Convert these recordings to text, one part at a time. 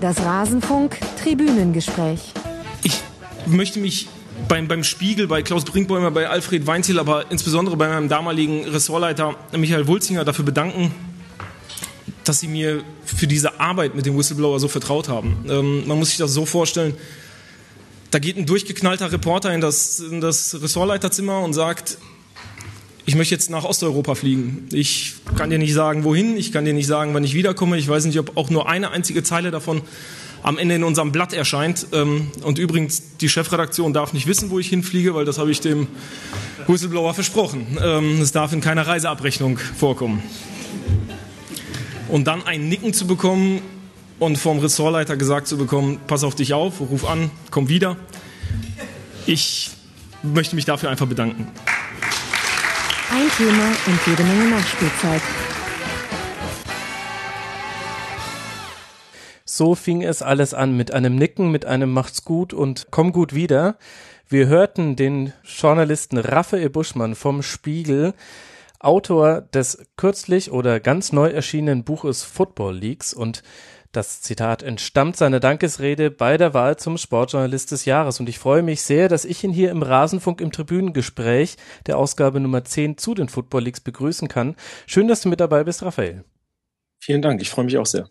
Das Rasenfunk Tribünengespräch. Ich möchte mich beim, beim Spiegel, bei Klaus Brinkbäumer, bei Alfred Weinziel, aber insbesondere bei meinem damaligen Ressortleiter Michael Wulzinger dafür bedanken, dass sie mir für diese Arbeit mit dem Whistleblower so vertraut haben. Ähm, man muss sich das so vorstellen, da geht ein durchgeknallter Reporter in das, in das Ressortleiterzimmer und sagt, ich möchte jetzt nach Osteuropa fliegen. Ich kann dir nicht sagen, wohin, ich kann dir nicht sagen, wann ich wiederkomme. Ich weiß nicht, ob auch nur eine einzige Zeile davon am Ende in unserem Blatt erscheint. Ähm, und übrigens, die Chefredaktion darf nicht wissen, wo ich hinfliege, weil das habe ich dem Whistleblower versprochen. Ähm, es darf in keiner Reiseabrechnung vorkommen. Und dann ein Nicken zu bekommen und vom Ressortleiter gesagt zu bekommen, pass auf dich auf, ruf an, komm wieder. Ich möchte mich dafür einfach bedanken. Ein Thema und jede Menge Nachspielzeit. So fing es alles an mit einem Nicken, mit einem Macht's gut und komm gut wieder. Wir hörten den Journalisten Raphael Buschmann vom Spiegel, Autor des kürzlich oder ganz neu erschienenen Buches Football Leagues und das Zitat entstammt seiner Dankesrede bei der Wahl zum Sportjournalist des Jahres. Und ich freue mich sehr, dass ich ihn hier im Rasenfunk im Tribünengespräch der Ausgabe Nummer 10 zu den Football Leagues begrüßen kann. Schön, dass du mit dabei bist, Raphael. Vielen Dank, ich freue mich auch sehr.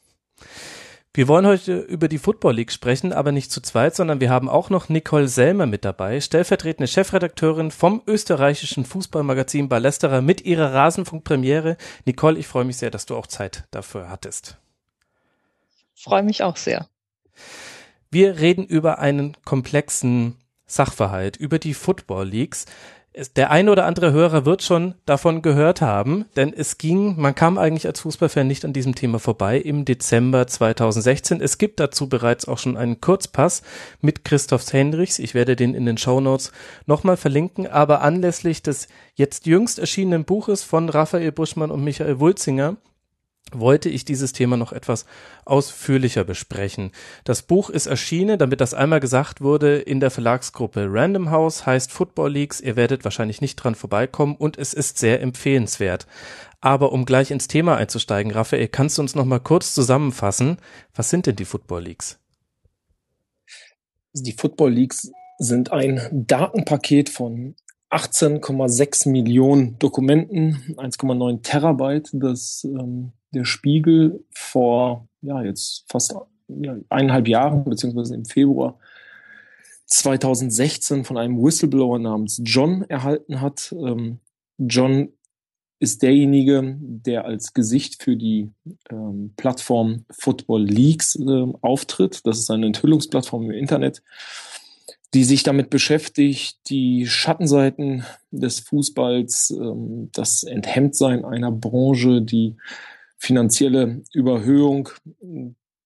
Wir wollen heute über die Football League sprechen, aber nicht zu zweit, sondern wir haben auch noch Nicole Selmer mit dabei, stellvertretende Chefredakteurin vom österreichischen Fußballmagazin Ballesterer mit ihrer Rasenfunkpremiere. Nicole, ich freue mich sehr, dass du auch Zeit dafür hattest freue mich auch sehr. Wir reden über einen komplexen Sachverhalt, über die Football Leagues. Der ein oder andere Hörer wird schon davon gehört haben, denn es ging, man kam eigentlich als Fußballfan nicht an diesem Thema vorbei im Dezember 2016. Es gibt dazu bereits auch schon einen Kurzpass mit Christoph Hendrichs. Ich werde den in den Show Notes nochmal verlinken, aber anlässlich des jetzt jüngst erschienenen Buches von Raphael Buschmann und Michael Wulzinger wollte ich dieses Thema noch etwas ausführlicher besprechen. Das Buch ist erschienen, damit das einmal gesagt wurde, in der Verlagsgruppe Random House, heißt Football Leagues. Ihr werdet wahrscheinlich nicht dran vorbeikommen und es ist sehr empfehlenswert. Aber um gleich ins Thema einzusteigen, Raphael, kannst du uns noch mal kurz zusammenfassen, was sind denn die Football Leagues? Die Football Leagues sind ein Datenpaket von 18,6 Millionen Dokumenten, 1,9 Terabyte, das ähm, der Spiegel vor, ja, jetzt fast eineinhalb Jahren, beziehungsweise im Februar 2016 von einem Whistleblower namens John erhalten hat. Ähm, John ist derjenige, der als Gesicht für die ähm, Plattform Football Leagues äh, auftritt. Das ist eine Enthüllungsplattform im Internet, die sich damit beschäftigt, die Schattenseiten des Fußballs, ähm, das Enthemmtsein einer Branche, die finanzielle Überhöhung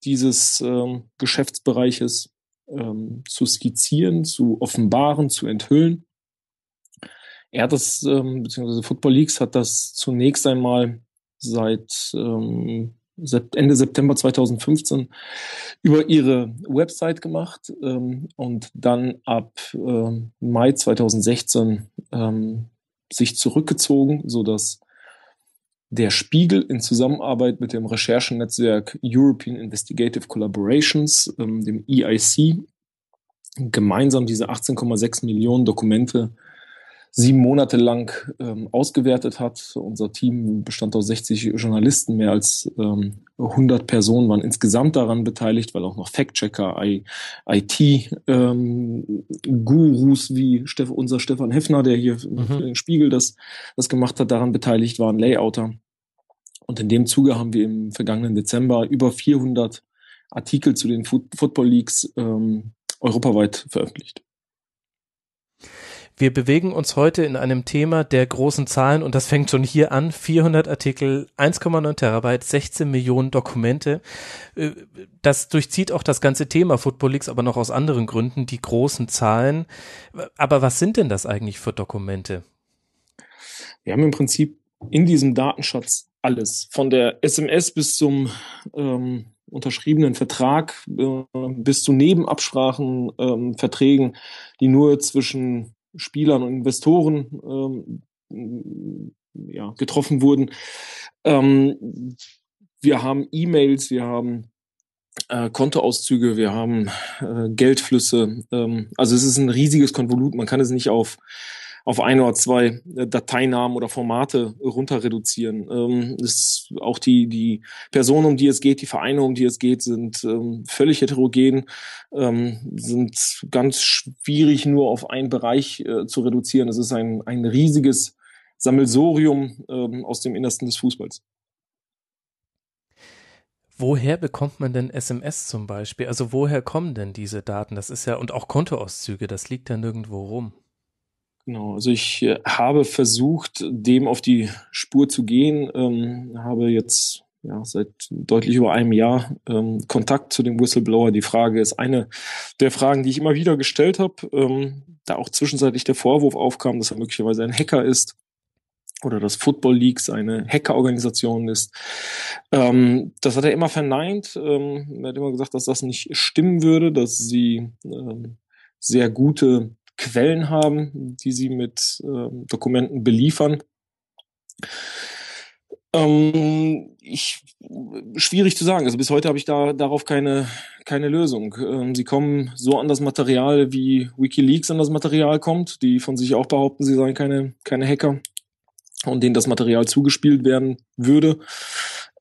dieses ähm, Geschäftsbereiches ähm, zu skizzieren, zu offenbaren, zu enthüllen. Er hat das, ähm, beziehungsweise Football Leagues hat das zunächst einmal seit ähm, Ende September 2015 über ihre Website gemacht ähm, und dann ab ähm, Mai 2016 ähm, sich zurückgezogen, so dass der Spiegel in Zusammenarbeit mit dem Recherchenetzwerk European Investigative Collaborations, ähm, dem EIC, gemeinsam diese 18,6 Millionen Dokumente sieben Monate lang ähm, ausgewertet hat. Unser Team bestand aus 60 Journalisten, mehr als ähm, 100 Personen waren insgesamt daran beteiligt, weil auch noch Fact-Checker, IT-Gurus ähm, wie Steff, unser Stefan Heffner, der hier mhm. für den Spiegel das, das gemacht hat, daran beteiligt waren, Layouter. Und in dem Zuge haben wir im vergangenen Dezember über 400 Artikel zu den Football Leagues ähm, europaweit veröffentlicht. Wir bewegen uns heute in einem Thema der großen Zahlen und das fängt schon hier an. 400 Artikel, 1,9 Terabyte, 16 Millionen Dokumente. Äh, das durchzieht auch das ganze Thema Football Leagues, aber noch aus anderen Gründen, die großen Zahlen. Aber was sind denn das eigentlich für Dokumente? Wir haben im Prinzip in diesem Datenschatz alles. Von der SMS bis zum ähm, unterschriebenen Vertrag äh, bis zu Nebenabsprachen, ähm, Verträgen, die nur zwischen Spielern und Investoren ähm, ja, getroffen wurden. Ähm, wir haben E-Mails, wir haben äh, Kontoauszüge, wir haben äh, Geldflüsse. Ähm, also es ist ein riesiges Konvolut. Man kann es nicht auf auf ein oder zwei äh, Dateinamen oder Formate runter reduzieren. Ähm, ist auch die, die Personen, um die es geht, die Vereine, um die es geht, sind ähm, völlig heterogen, ähm, sind ganz schwierig nur auf einen Bereich äh, zu reduzieren. Es ist ein, ein riesiges Sammelsorium ähm, aus dem Innersten des Fußballs. Woher bekommt man denn SMS zum Beispiel? Also woher kommen denn diese Daten? Das ist ja, und auch Kontoauszüge, das liegt ja nirgendwo rum. Genau, also ich äh, habe versucht, dem auf die Spur zu gehen, ähm, habe jetzt ja, seit deutlich über einem Jahr ähm, Kontakt zu dem Whistleblower. Die Frage ist eine der Fragen, die ich immer wieder gestellt habe, ähm, da auch zwischenzeitlich der Vorwurf aufkam, dass er möglicherweise ein Hacker ist oder dass Football Leagues eine Hackerorganisation ist. Ähm, das hat er immer verneint. Ähm, er hat immer gesagt, dass das nicht stimmen würde, dass sie ähm, sehr gute Quellen haben, die sie mit ähm, Dokumenten beliefern. Ähm, ich, schwierig zu sagen. Also bis heute habe ich da darauf keine, keine Lösung. Ähm, sie kommen so an das Material, wie WikiLeaks an das Material kommt, die von sich auch behaupten, sie seien keine, keine Hacker und denen das Material zugespielt werden würde.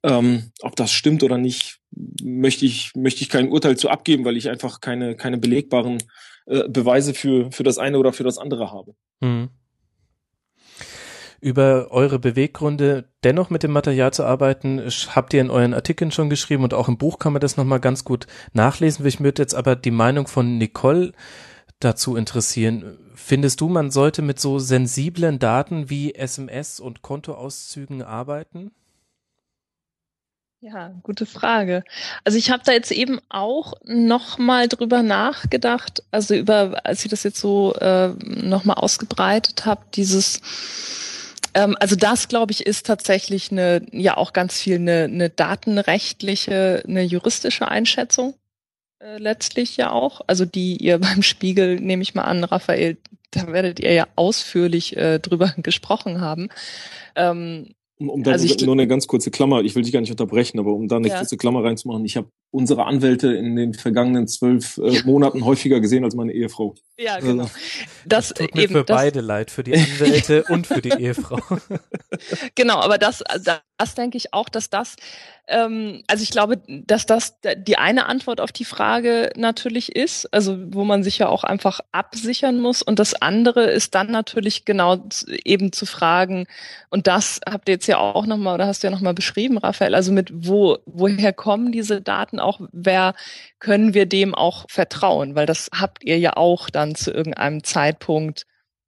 Ähm, ob das stimmt oder nicht, möchte ich, möchte ich kein Urteil zu abgeben, weil ich einfach keine, keine belegbaren äh, Beweise für, für das eine oder für das andere habe. Mhm. Über eure Beweggründe, dennoch mit dem Material zu arbeiten, habt ihr in euren Artikeln schon geschrieben und auch im Buch kann man das nochmal ganz gut nachlesen. Ich würde jetzt aber die Meinung von Nicole dazu interessieren. Findest du, man sollte mit so sensiblen Daten wie SMS und Kontoauszügen arbeiten? Ja, gute Frage. Also ich habe da jetzt eben auch noch mal drüber nachgedacht, also über, als ich das jetzt so äh, noch mal ausgebreitet habe, dieses, ähm, also das glaube ich ist tatsächlich eine, ja auch ganz viel eine, eine datenrechtliche, eine juristische Einschätzung äh, letztlich ja auch, also die ihr beim Spiegel nehme ich mal an, Raphael, da werdet ihr ja ausführlich äh, drüber gesprochen haben. Ähm, um, um da also nur eine ganz kurze Klammer, ich will dich gar nicht unterbrechen, aber um da eine ja. kurze Klammer reinzumachen, ich habe unsere Anwälte in den vergangenen zwölf äh, ja. Monaten häufiger gesehen als meine Ehefrau. Ja, genau. Also, das, das tut mir eben, für das, beide leid, für die Anwälte und für die Ehefrau. Genau, aber das, das denke ich auch, dass das ähm, also ich glaube, dass das die eine Antwort auf die Frage natürlich ist, also wo man sich ja auch einfach absichern muss. Und das andere ist dann natürlich genau eben zu fragen, und das habt ihr jetzt ja auch nochmal, oder hast du ja nochmal beschrieben, Raphael, also mit wo, woher kommen diese Daten auch, wer können wir dem auch vertrauen? Weil das habt ihr ja auch dann zu irgendeinem Zeitpunkt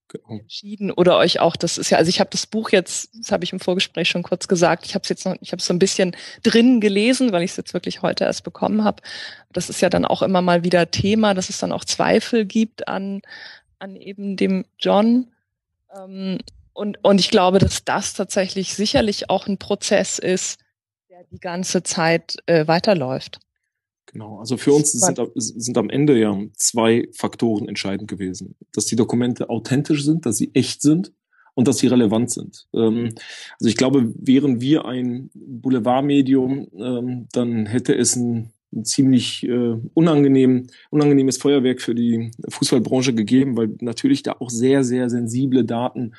genau. entschieden oder euch auch, das ist ja, also ich habe das Buch jetzt, das habe ich im Vorgespräch schon kurz gesagt, ich habe es jetzt noch, ich habe es so ein bisschen drin gelesen, weil ich es jetzt wirklich heute erst bekommen habe. Das ist ja dann auch immer mal wieder Thema, dass es dann auch Zweifel gibt an, an eben dem John. Ähm, und, und ich glaube, dass das tatsächlich sicherlich auch ein Prozess ist, der die ganze Zeit äh, weiterläuft. Genau, also für uns sind, sind am Ende ja zwei Faktoren entscheidend gewesen. Dass die Dokumente authentisch sind, dass sie echt sind und dass sie relevant sind. Ähm, also ich glaube, wären wir ein Boulevardmedium, ähm, dann hätte es ein, ein ziemlich äh, unangenehm, unangenehmes Feuerwerk für die Fußballbranche gegeben, weil natürlich da auch sehr, sehr sensible Daten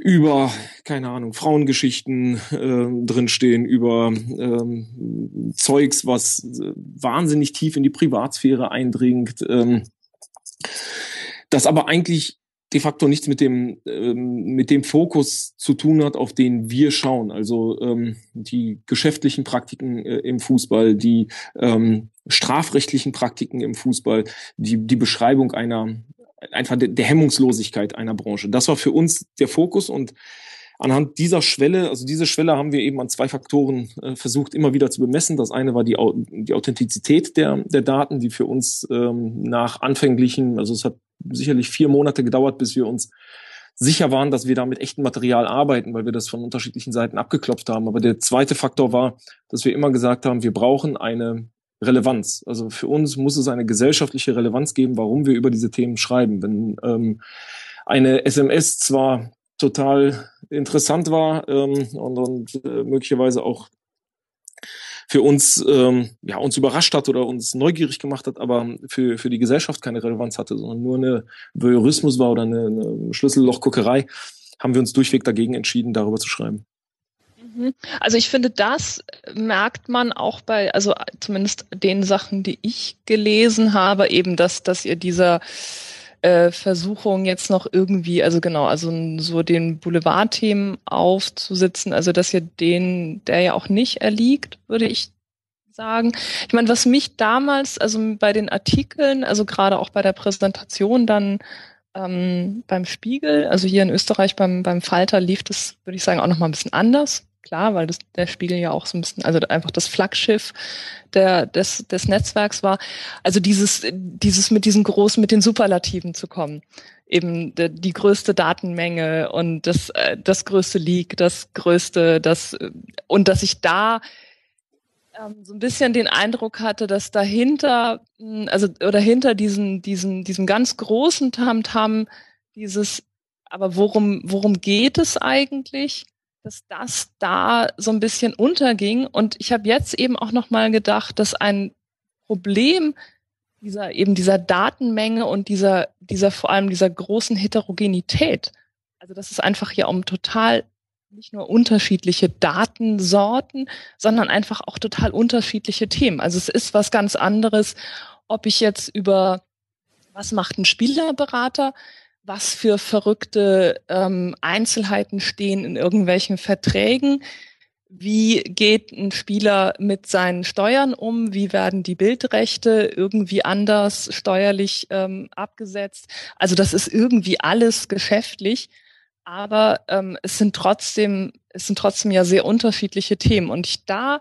über, keine Ahnung, Frauengeschichten äh, drinstehen, über ähm, Zeugs, was äh, wahnsinnig tief in die Privatsphäre eindringt, ähm, das aber eigentlich de facto nichts mit dem ähm, mit dem Fokus zu tun hat, auf den wir schauen. Also ähm, die geschäftlichen Praktiken äh, im Fußball, die ähm, strafrechtlichen Praktiken im Fußball, die die Beschreibung einer einfach der, Hemmungslosigkeit einer Branche. Das war für uns der Fokus und anhand dieser Schwelle, also diese Schwelle haben wir eben an zwei Faktoren äh, versucht immer wieder zu bemessen. Das eine war die, die Authentizität der, der Daten, die für uns ähm, nach anfänglichen, also es hat sicherlich vier Monate gedauert, bis wir uns sicher waren, dass wir da mit echtem Material arbeiten, weil wir das von unterschiedlichen Seiten abgeklopft haben. Aber der zweite Faktor war, dass wir immer gesagt haben, wir brauchen eine Relevanz. Also für uns muss es eine gesellschaftliche Relevanz geben, warum wir über diese Themen schreiben. Wenn ähm, eine SMS zwar total interessant war ähm, und, und äh, möglicherweise auch für uns ähm, ja uns überrascht hat oder uns neugierig gemacht hat, aber für für die Gesellschaft keine Relevanz hatte, sondern nur eine Voyeurismus war oder eine, eine Schlüssellochguckerei, haben wir uns durchweg dagegen entschieden, darüber zu schreiben. Mhm. Also ich finde, das merkt man auch bei, also zumindest den Sachen, die ich gelesen habe, eben, dass, dass ihr dieser äh, Versuchung jetzt noch irgendwie, also genau, also so den Boulevardthemen aufzusitzen, also dass ihr den, der ja auch nicht erliegt, würde ich sagen. Ich meine, was mich damals, also bei den Artikeln, also gerade auch bei der Präsentation dann ähm, beim Spiegel, also hier in Österreich beim, beim Falter lief das, würde ich sagen, auch noch mal ein bisschen anders klar, weil das, der Spiegel ja auch so ein bisschen, also einfach das Flaggschiff der, des, des Netzwerks war. Also dieses, dieses mit diesen großen, mit den Superlativen zu kommen. Eben die, die größte Datenmenge und das, äh, das größte Leak, das größte, das, und dass ich da ähm, so ein bisschen den Eindruck hatte, dass dahinter, hm, also, oder hinter diesen, diesen, diesem ganz großen Tamtam, -Tam, dieses, aber worum, worum geht es eigentlich? Dass das da so ein bisschen unterging. Und ich habe jetzt eben auch noch mal gedacht, dass ein Problem dieser eben dieser Datenmenge und dieser dieser vor allem dieser großen Heterogenität, also dass es einfach hier um total nicht nur unterschiedliche Datensorten, sondern einfach auch total unterschiedliche Themen. Also es ist was ganz anderes, ob ich jetzt über was macht ein Spielerberater was für verrückte ähm, Einzelheiten stehen in irgendwelchen Verträgen. Wie geht ein Spieler mit seinen Steuern um? Wie werden die Bildrechte irgendwie anders steuerlich ähm, abgesetzt? Also das ist irgendwie alles geschäftlich, aber ähm, es sind trotzdem es sind trotzdem ja sehr unterschiedliche Themen. Und ich, da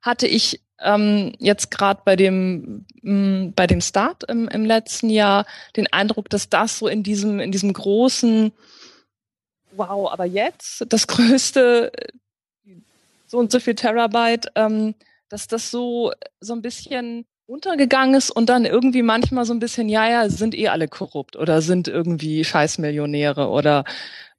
hatte ich ähm, jetzt gerade bei dem mh, mm, bei dem Start im, im letzten Jahr den Eindruck, dass das so in diesem in diesem großen Wow, aber jetzt das größte so und so viel Terabyte, ähm, dass das so so ein bisschen untergegangen ist und dann irgendwie manchmal so ein bisschen, ja, ja, sind eh alle korrupt oder sind irgendwie Scheißmillionäre oder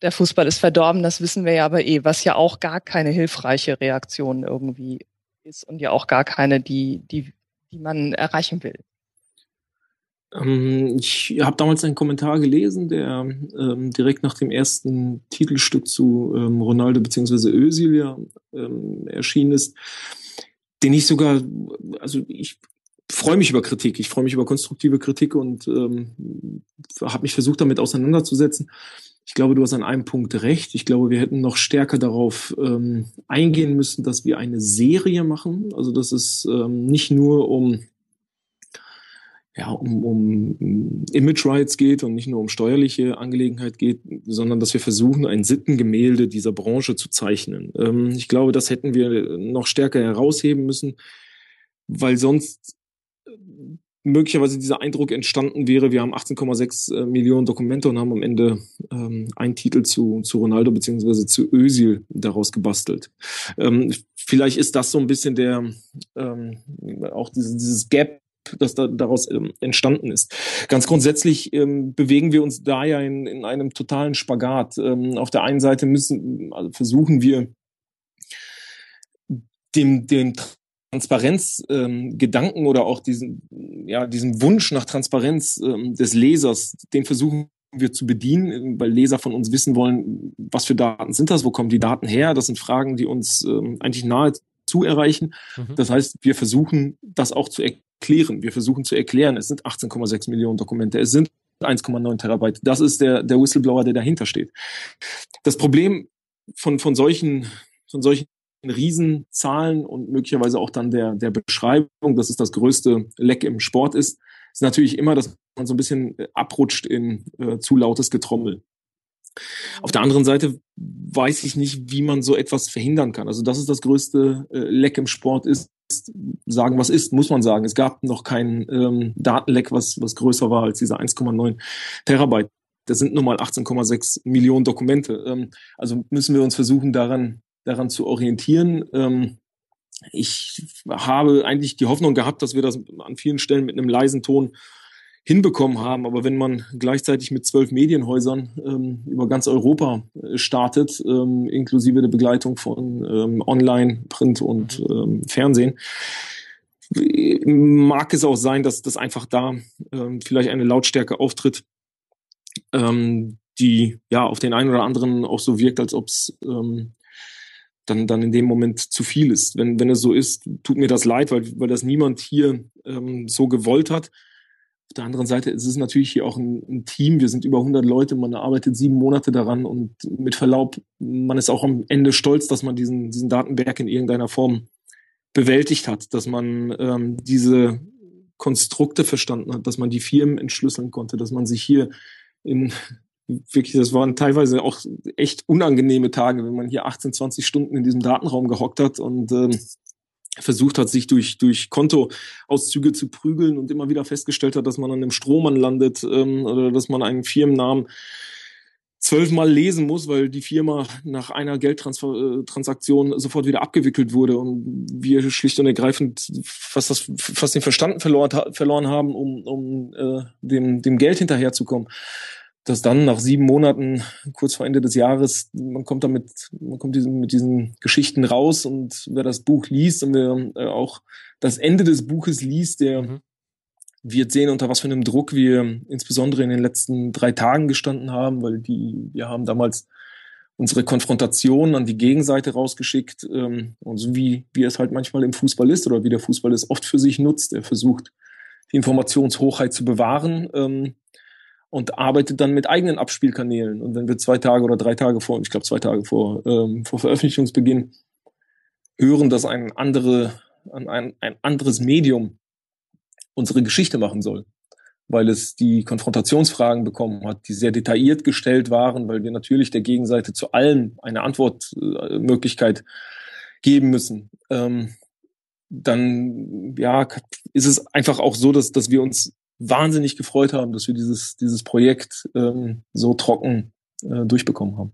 der Fußball ist verdorben, das wissen wir ja aber eh, was ja auch gar keine hilfreiche Reaktion irgendwie ist und ja auch gar keine, die, die, die man erreichen will. Ähm, ich habe damals einen Kommentar gelesen, der ähm, direkt nach dem ersten Titelstück zu ähm, Ronaldo bzw. Özil ja ähm, erschienen ist, den ich sogar, also ich freue mich über Kritik, ich freue mich über konstruktive Kritik und ähm, habe mich versucht damit auseinanderzusetzen. Ich glaube, du hast an einem Punkt recht. Ich glaube, wir hätten noch stärker darauf ähm, eingehen müssen, dass wir eine Serie machen. Also dass es ähm, nicht nur um ja, um, um Image Rights geht und nicht nur um steuerliche Angelegenheit geht, sondern dass wir versuchen, ein Sittengemälde dieser Branche zu zeichnen. Ähm, ich glaube, das hätten wir noch stärker herausheben müssen, weil sonst möglicherweise dieser Eindruck entstanden wäre, wir haben 18,6 äh, Millionen Dokumente und haben am Ende ähm, einen Titel zu, zu Ronaldo beziehungsweise zu Özil daraus gebastelt. Ähm, vielleicht ist das so ein bisschen der ähm, auch dieses, dieses Gap das da, daraus ähm, entstanden ist. Ganz grundsätzlich ähm, bewegen wir uns da ja in, in einem totalen Spagat. Ähm, auf der einen Seite müssen, also versuchen wir dem, dem Transparenz ähm, Gedanken oder auch diesen ja diesen Wunsch nach Transparenz ähm, des Lesers, den versuchen wir zu bedienen, weil Leser von uns wissen wollen, was für Daten sind das, wo kommen die Daten her? Das sind Fragen, die uns ähm, eigentlich nahezu erreichen. Mhm. Das heißt, wir versuchen das auch zu erklären. Wir versuchen zu erklären, es sind 18,6 Millionen Dokumente, es sind 1,9 Terabyte. Das ist der der Whistleblower, der dahinter steht. Das Problem von von solchen von solchen Riesenzahlen und möglicherweise auch dann der, der Beschreibung, dass es das größte Leck im Sport ist, ist natürlich immer, dass man so ein bisschen äh, abrutscht in äh, zu lautes Getrommel. Auf der anderen Seite weiß ich nicht, wie man so etwas verhindern kann. Also, dass es das größte äh, Leck im Sport ist, sagen, was ist, muss man sagen. Es gab noch kein ähm, Datenleck, was, was größer war als diese 1,9 Terabyte. Das sind nun mal 18,6 Millionen Dokumente. Ähm, also müssen wir uns versuchen, daran daran zu orientieren. Ähm, ich habe eigentlich die Hoffnung gehabt, dass wir das an vielen Stellen mit einem leisen Ton hinbekommen haben. Aber wenn man gleichzeitig mit zwölf Medienhäusern ähm, über ganz Europa äh, startet, ähm, inklusive der Begleitung von ähm, Online, Print und ähm, Fernsehen, mag es auch sein, dass das einfach da ähm, vielleicht eine Lautstärke auftritt, ähm, die ja auf den einen oder anderen auch so wirkt, als ob es ähm, dann, dann in dem Moment zu viel ist. Wenn, wenn es so ist, tut mir das leid, weil, weil das niemand hier ähm, so gewollt hat. Auf der anderen Seite ist es natürlich hier auch ein, ein, Team. Wir sind über 100 Leute, man arbeitet sieben Monate daran und mit Verlaub, man ist auch am Ende stolz, dass man diesen, diesen Datenberg in irgendeiner Form bewältigt hat, dass man ähm, diese Konstrukte verstanden hat, dass man die Firmen entschlüsseln konnte, dass man sich hier in wirklich, das waren teilweise auch echt unangenehme Tage, wenn man hier 18, 20 Stunden in diesem Datenraum gehockt hat und ähm, versucht hat, sich durch, durch Kontoauszüge zu prügeln und immer wieder festgestellt hat, dass man an einem Strohmann landet ähm, oder dass man einen Firmennamen zwölfmal lesen muss, weil die Firma nach einer Geldtransaktion äh, sofort wieder abgewickelt wurde und wir schlicht und ergreifend fast, das, fast den Verstand verloren, verloren haben, um, um äh, dem, dem Geld hinterherzukommen dass dann nach sieben Monaten, kurz vor Ende des Jahres, man kommt damit, man kommt diesen, mit diesen Geschichten raus und wer das Buch liest und wer äh, auch das Ende des Buches liest, der mhm. wird sehen, unter was für einem Druck wir insbesondere in den letzten drei Tagen gestanden haben, weil die, wir haben damals unsere Konfrontation an die Gegenseite rausgeschickt ähm, und so wie, wie es halt manchmal im Fußball ist oder wie der Fußball es oft für sich nutzt. Er versucht, die Informationshochheit zu bewahren. Ähm, und arbeitet dann mit eigenen Abspielkanälen. Und wenn wir zwei Tage oder drei Tage vor, ich glaube zwei Tage vor, ähm, vor Veröffentlichungsbeginn hören, dass ein, andere, ein, ein anderes Medium unsere Geschichte machen soll, weil es die Konfrontationsfragen bekommen hat, die sehr detailliert gestellt waren, weil wir natürlich der Gegenseite zu allem eine Antwortmöglichkeit geben müssen. Ähm, dann ja, ist es einfach auch so, dass, dass wir uns wahnsinnig gefreut haben, dass wir dieses, dieses Projekt ähm, so trocken äh, durchbekommen haben.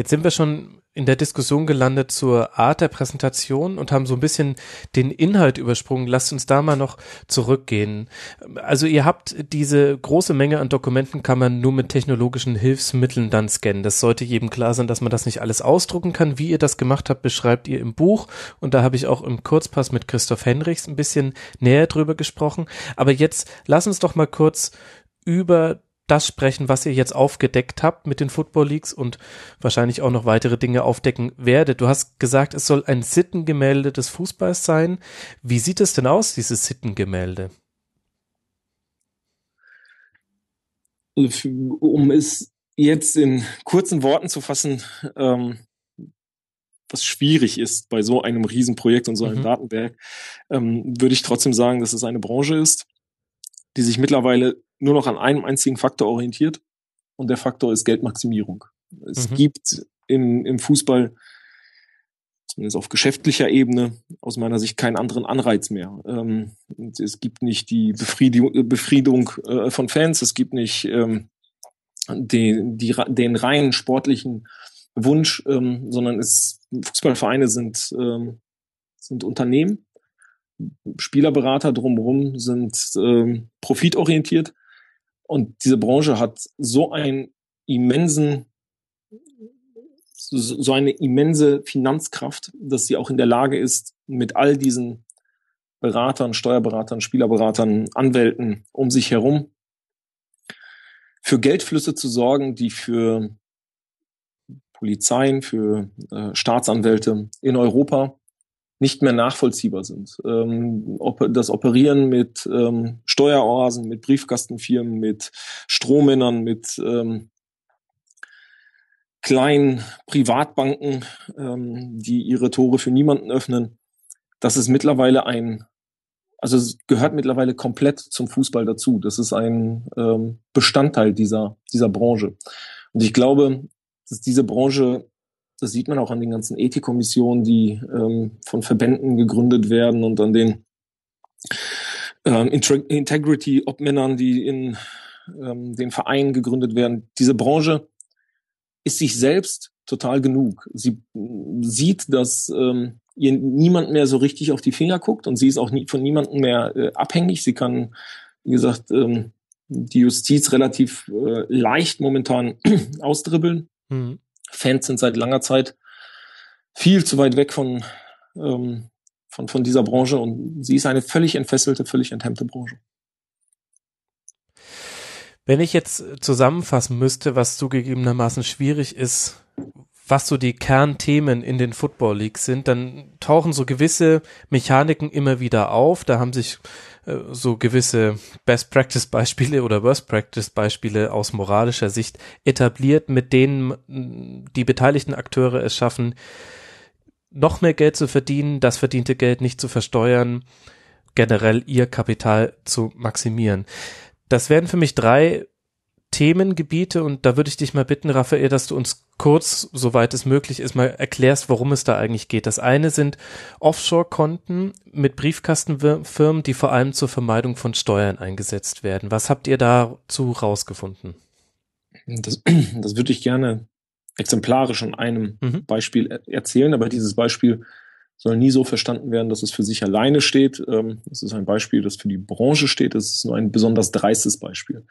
Jetzt sind wir schon in der Diskussion gelandet zur Art der Präsentation und haben so ein bisschen den Inhalt übersprungen. Lasst uns da mal noch zurückgehen. Also ihr habt diese große Menge an Dokumenten kann man nur mit technologischen Hilfsmitteln dann scannen. Das sollte jedem klar sein, dass man das nicht alles ausdrucken kann. Wie ihr das gemacht habt, beschreibt ihr im Buch und da habe ich auch im Kurzpass mit Christoph Henrichs ein bisschen näher drüber gesprochen. Aber jetzt lass uns doch mal kurz über das sprechen, was ihr jetzt aufgedeckt habt mit den Football Leagues und wahrscheinlich auch noch weitere Dinge aufdecken werdet. Du hast gesagt, es soll ein Sittengemälde des Fußballs sein. Wie sieht es denn aus, dieses Sittengemälde? Um es jetzt in kurzen Worten zu fassen, ähm, was schwierig ist bei so einem Riesenprojekt und so einem mhm. Datenwerk, ähm, würde ich trotzdem sagen, dass es eine Branche ist, die sich mittlerweile nur noch an einem einzigen Faktor orientiert und der Faktor ist Geldmaximierung. Es mhm. gibt in, im Fußball zumindest auf geschäftlicher Ebene aus meiner Sicht keinen anderen Anreiz mehr. Ähm, es gibt nicht die Befriedigung, Befriedung äh, von Fans, es gibt nicht ähm, den, die, den reinen sportlichen Wunsch, ähm, sondern es Fußballvereine sind, ähm, sind Unternehmen. Spielerberater drumherum sind ähm, profitorientiert und diese Branche hat so einen immensen, so eine immense Finanzkraft, dass sie auch in der Lage ist, mit all diesen Beratern, Steuerberatern, Spielerberatern, Anwälten um sich herum für Geldflüsse zu sorgen, die für Polizeien, für äh, Staatsanwälte in Europa nicht mehr nachvollziehbar sind. Ähm, das Operieren mit ähm, Steueroasen, mit Briefkastenfirmen, mit Strohmännern, mit ähm, kleinen Privatbanken, ähm, die ihre Tore für niemanden öffnen, das ist mittlerweile ein, also es gehört mittlerweile komplett zum Fußball dazu. Das ist ein ähm, Bestandteil dieser, dieser Branche. Und ich glaube, dass diese Branche das sieht man auch an den ganzen Ethikkommissionen, die ähm, von Verbänden gegründet werden und an den ähm, Integrity-Obmännern, die in ähm, den Vereinen gegründet werden. Diese Branche ist sich selbst total genug. Sie sieht, dass ähm, ihr niemand mehr so richtig auf die Finger guckt und sie ist auch nie, von niemandem mehr äh, abhängig. Sie kann wie gesagt, ähm, die Justiz relativ äh, leicht momentan ausdribbeln. Mhm. Fans sind seit langer Zeit viel zu weit weg von, ähm, von, von dieser Branche und sie ist eine völlig entfesselte, völlig enthemmte Branche. Wenn ich jetzt zusammenfassen müsste, was zugegebenermaßen schwierig ist, was so die Kernthemen in den Football Leagues sind, dann tauchen so gewisse Mechaniken immer wieder auf. Da haben sich äh, so gewisse Best Practice Beispiele oder Worst Practice Beispiele aus moralischer Sicht etabliert, mit denen die beteiligten Akteure es schaffen, noch mehr Geld zu verdienen, das verdiente Geld nicht zu versteuern, generell ihr Kapital zu maximieren. Das wären für mich drei Themengebiete und da würde ich dich mal bitten, Raphael, dass du uns kurz, soweit es möglich ist, mal erklärst, worum es da eigentlich geht. Das eine sind Offshore-Konten mit Briefkastenfirmen, die vor allem zur Vermeidung von Steuern eingesetzt werden. Was habt ihr dazu rausgefunden? Das, das würde ich gerne exemplarisch an einem mhm. Beispiel erzählen, aber dieses Beispiel soll nie so verstanden werden, dass es für sich alleine steht. Ähm, es ist ein Beispiel, das für die Branche steht. Es ist nur ein besonders dreistes Beispiel.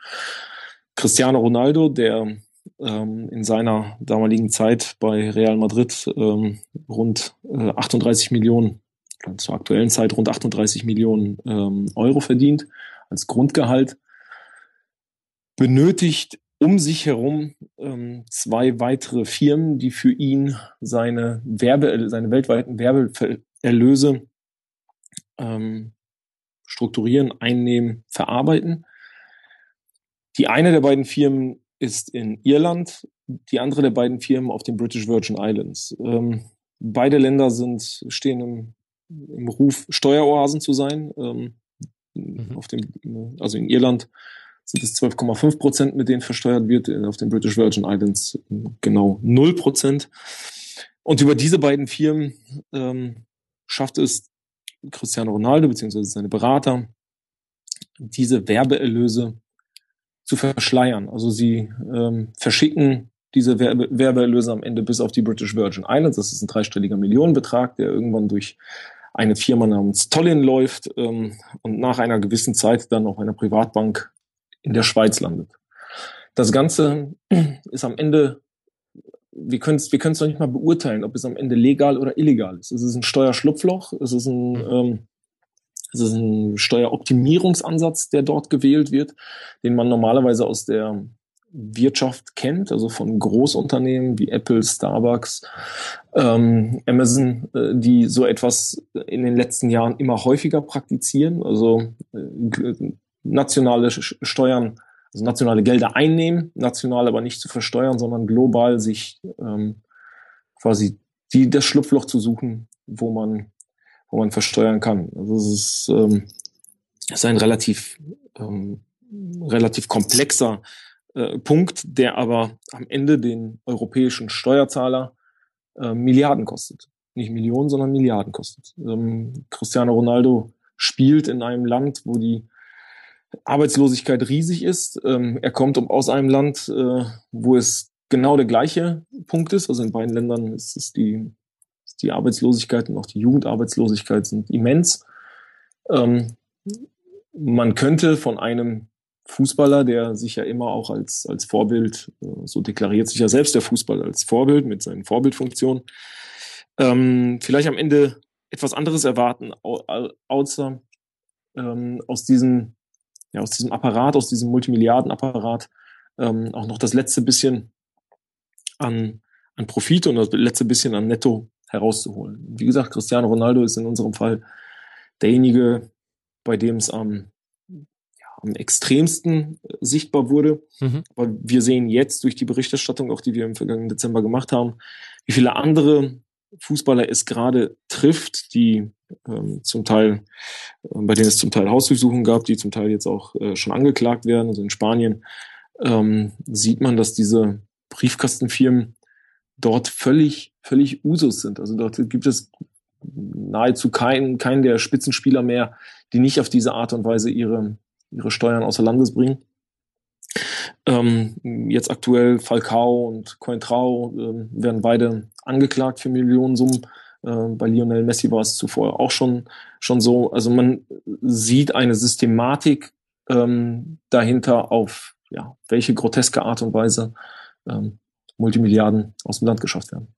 Cristiano Ronaldo, der ähm, in seiner damaligen Zeit bei Real Madrid ähm, rund äh, 38 Millionen, zur aktuellen Zeit rund 38 Millionen ähm, Euro verdient als Grundgehalt, benötigt um sich herum ähm, zwei weitere Firmen, die für ihn seine Werbe, seine weltweiten Werbeerlöse ähm, strukturieren, einnehmen, verarbeiten. Die eine der beiden Firmen ist in Irland, die andere der beiden Firmen auf den British Virgin Islands. Ähm, beide Länder sind, stehen im, im Ruf, Steueroasen zu sein. Ähm, mhm. auf dem, also in Irland sind es 12,5 Prozent, mit denen versteuert wird, auf den British Virgin Islands genau 0 Prozent. Und über diese beiden Firmen ähm, schafft es Cristiano Ronaldo bzw. seine Berater, diese Werbeerlöse zu verschleiern. Also sie ähm, verschicken diese Werbe Werbeerlöse am Ende bis auf die British Virgin Islands. Das ist ein dreistelliger Millionenbetrag, der irgendwann durch eine Firma namens Tollin läuft ähm, und nach einer gewissen Zeit dann auf einer Privatbank in der Schweiz landet. Das Ganze ist am Ende, wir können es wir können's noch nicht mal beurteilen, ob es am Ende legal oder illegal ist. Es ist ein Steuerschlupfloch, es ist ein mhm. ähm, es ist ein Steueroptimierungsansatz, der dort gewählt wird, den man normalerweise aus der Wirtschaft kennt, also von Großunternehmen wie Apple, Starbucks, ähm, Amazon, äh, die so etwas in den letzten Jahren immer häufiger praktizieren, also äh, nationale Steuern, also nationale Gelder einnehmen, national aber nicht zu versteuern, sondern global sich ähm, quasi die das Schlupfloch zu suchen, wo man wo man versteuern kann. Also es ist, ähm, ist ein relativ, ähm, relativ komplexer äh, Punkt, der aber am Ende den europäischen Steuerzahler äh, Milliarden kostet. Nicht Millionen, sondern Milliarden kostet. Ähm, Cristiano Ronaldo spielt in einem Land, wo die Arbeitslosigkeit riesig ist. Ähm, er kommt aus einem Land, äh, wo es genau der gleiche Punkt ist. Also in beiden Ländern ist es die die Arbeitslosigkeit und auch die Jugendarbeitslosigkeit sind immens. Ähm, man könnte von einem Fußballer, der sich ja immer auch als, als Vorbild, äh, so deklariert sich ja selbst der Fußballer als Vorbild mit seinen Vorbildfunktionen, ähm, vielleicht am Ende etwas anderes erwarten, außer ähm, aus diesem, ja, aus diesem Apparat, aus diesem Multimilliardenapparat ähm, auch noch das letzte bisschen an, an Profit und das letzte bisschen an Netto herauszuholen. Wie gesagt, Cristiano Ronaldo ist in unserem Fall derjenige, bei dem es am, ja, am extremsten äh, sichtbar wurde. Mhm. Aber wir sehen jetzt durch die Berichterstattung, auch die wir im vergangenen Dezember gemacht haben, wie viele andere Fußballer es gerade trifft, die ähm, zum Teil, äh, bei denen es zum Teil Hausdurchsuchungen gab, die zum Teil jetzt auch äh, schon angeklagt werden. Also in Spanien ähm, sieht man, dass diese Briefkastenfirmen dort völlig, völlig Usus sind. Also dort gibt es nahezu keinen, keinen der Spitzenspieler mehr, die nicht auf diese Art und Weise ihre, ihre Steuern außer Landes bringen. Ähm, jetzt aktuell Falcao und Cointrao äh, werden beide angeklagt für Millionensummen. Äh, bei Lionel Messi war es zuvor auch schon, schon so. Also man sieht eine Systematik ähm, dahinter auf ja, welche groteske Art und Weise ähm, Multimilliarden aus dem Land geschafft werden.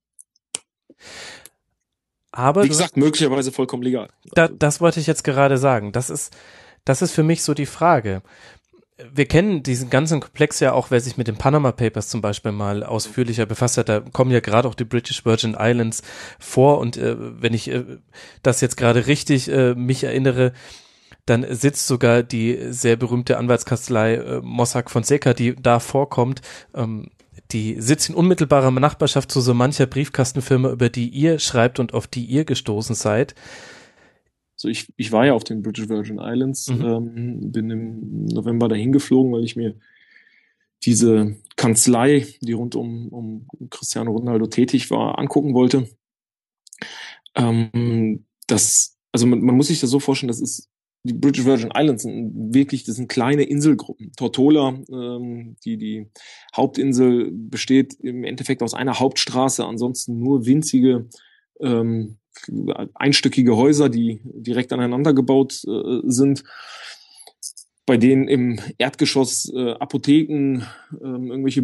Aber wie gesagt, möglicherweise vollkommen legal. Da, das wollte ich jetzt gerade sagen. Das ist, das ist für mich so die Frage wir kennen diesen ganzen Komplex ja auch, wer sich mit den Panama Papers zum Beispiel mal ausführlicher befasst hat. Da kommen ja gerade auch die British Virgin Islands vor und äh, wenn ich äh, das jetzt gerade richtig äh, mich erinnere, dann sitzt sogar die sehr berühmte Anwaltskanzlei äh, Mossack Fonseca, die da vorkommt, ähm, die sitzt in unmittelbarer Nachbarschaft zu so mancher Briefkastenfirma, über die ihr schreibt und auf die ihr gestoßen seid. So, ich, ich war ja auf den British Virgin Islands, mhm. ähm, bin im November dahin geflogen, weil ich mir diese Kanzlei, die rund um, um Cristiano Ronaldo tätig war, angucken wollte. Ähm, das, also man, man muss sich das so vorstellen, das ist die British Virgin Islands sind wirklich, das sind kleine Inselgruppen. Tortola, ähm, die die Hauptinsel besteht im Endeffekt aus einer Hauptstraße, ansonsten nur winzige ähm, einstöckige Häuser, die direkt aneinander gebaut äh, sind, bei denen im Erdgeschoss äh, Apotheken, ähm, irgendwelche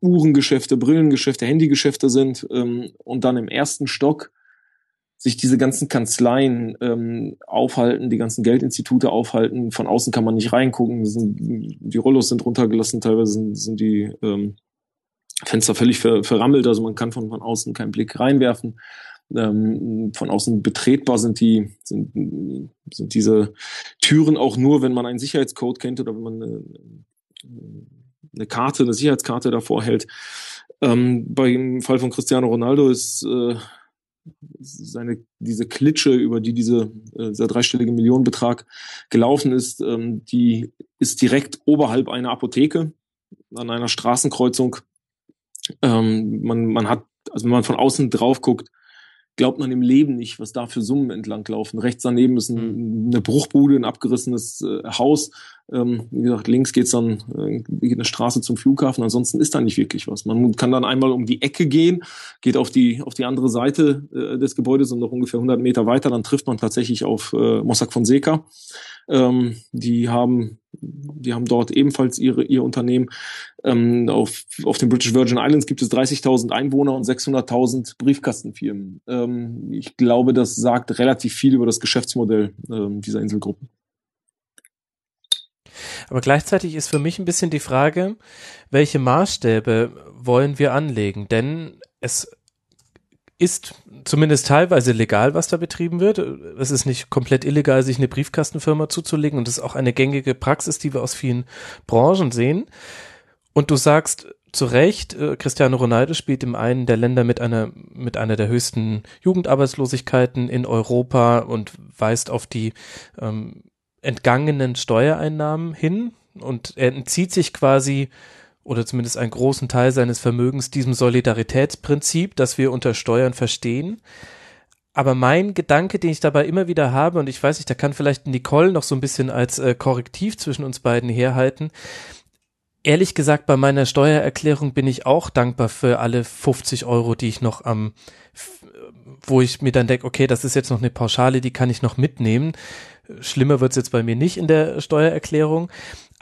Uhrengeschäfte, Brillengeschäfte, Handygeschäfte sind ähm, und dann im ersten Stock sich diese ganzen Kanzleien ähm, aufhalten, die ganzen Geldinstitute aufhalten. Von außen kann man nicht reingucken. Sind, die Rollos sind runtergelassen, teilweise sind, sind die ähm, Fenster völlig ver, verrammelt, also man kann von, von außen keinen Blick reinwerfen ähm, von außen betretbar sind die sind, sind diese Türen auch nur, wenn man einen Sicherheitscode kennt oder wenn man eine, eine Karte, eine Sicherheitskarte davor hält. Ähm, beim Fall von Cristiano Ronaldo ist äh, seine diese Klitsche, über die diese äh, dieser dreistellige Millionenbetrag gelaufen ist, ähm, die ist direkt oberhalb einer Apotheke an einer Straßenkreuzung. Ähm, man man hat also wenn man von außen drauf guckt, glaubt man im Leben nicht, was da für Summen entlang laufen. Rechts daneben ist ein, mhm. eine Bruchbude, ein abgerissenes äh, Haus. Ähm, wie gesagt, links geht's dann äh, geht eine Straße zum Flughafen. Ansonsten ist da nicht wirklich was. Man kann dann einmal um die Ecke gehen, geht auf die auf die andere Seite äh, des Gebäudes und noch ungefähr 100 Meter weiter, dann trifft man tatsächlich auf äh, Mossack Fonseca. Ähm, die haben die haben dort ebenfalls ihre, ihr Unternehmen. Ähm, auf, auf den British Virgin Islands gibt es 30.000 Einwohner und 600.000 Briefkastenfirmen. Ähm, ich glaube, das sagt relativ viel über das Geschäftsmodell ähm, dieser Inselgruppen. Aber gleichzeitig ist für mich ein bisschen die Frage, welche Maßstäbe wollen wir anlegen? Denn es ist zumindest teilweise legal, was da betrieben wird. Es ist nicht komplett illegal, sich eine Briefkastenfirma zuzulegen und das ist auch eine gängige Praxis, die wir aus vielen Branchen sehen. Und du sagst zu Recht, äh, Cristiano Ronaldo spielt im einen der Länder mit einer, mit einer der höchsten Jugendarbeitslosigkeiten in Europa und weist auf die ähm, entgangenen Steuereinnahmen hin und er entzieht sich quasi oder zumindest einen großen Teil seines Vermögens diesem Solidaritätsprinzip, das wir unter Steuern verstehen. Aber mein Gedanke, den ich dabei immer wieder habe, und ich weiß nicht, da kann vielleicht Nicole noch so ein bisschen als äh, Korrektiv zwischen uns beiden herhalten. Ehrlich gesagt, bei meiner Steuererklärung bin ich auch dankbar für alle 50 Euro, die ich noch am, wo ich mir dann denke, okay, das ist jetzt noch eine Pauschale, die kann ich noch mitnehmen. Schlimmer wird's jetzt bei mir nicht in der Steuererklärung.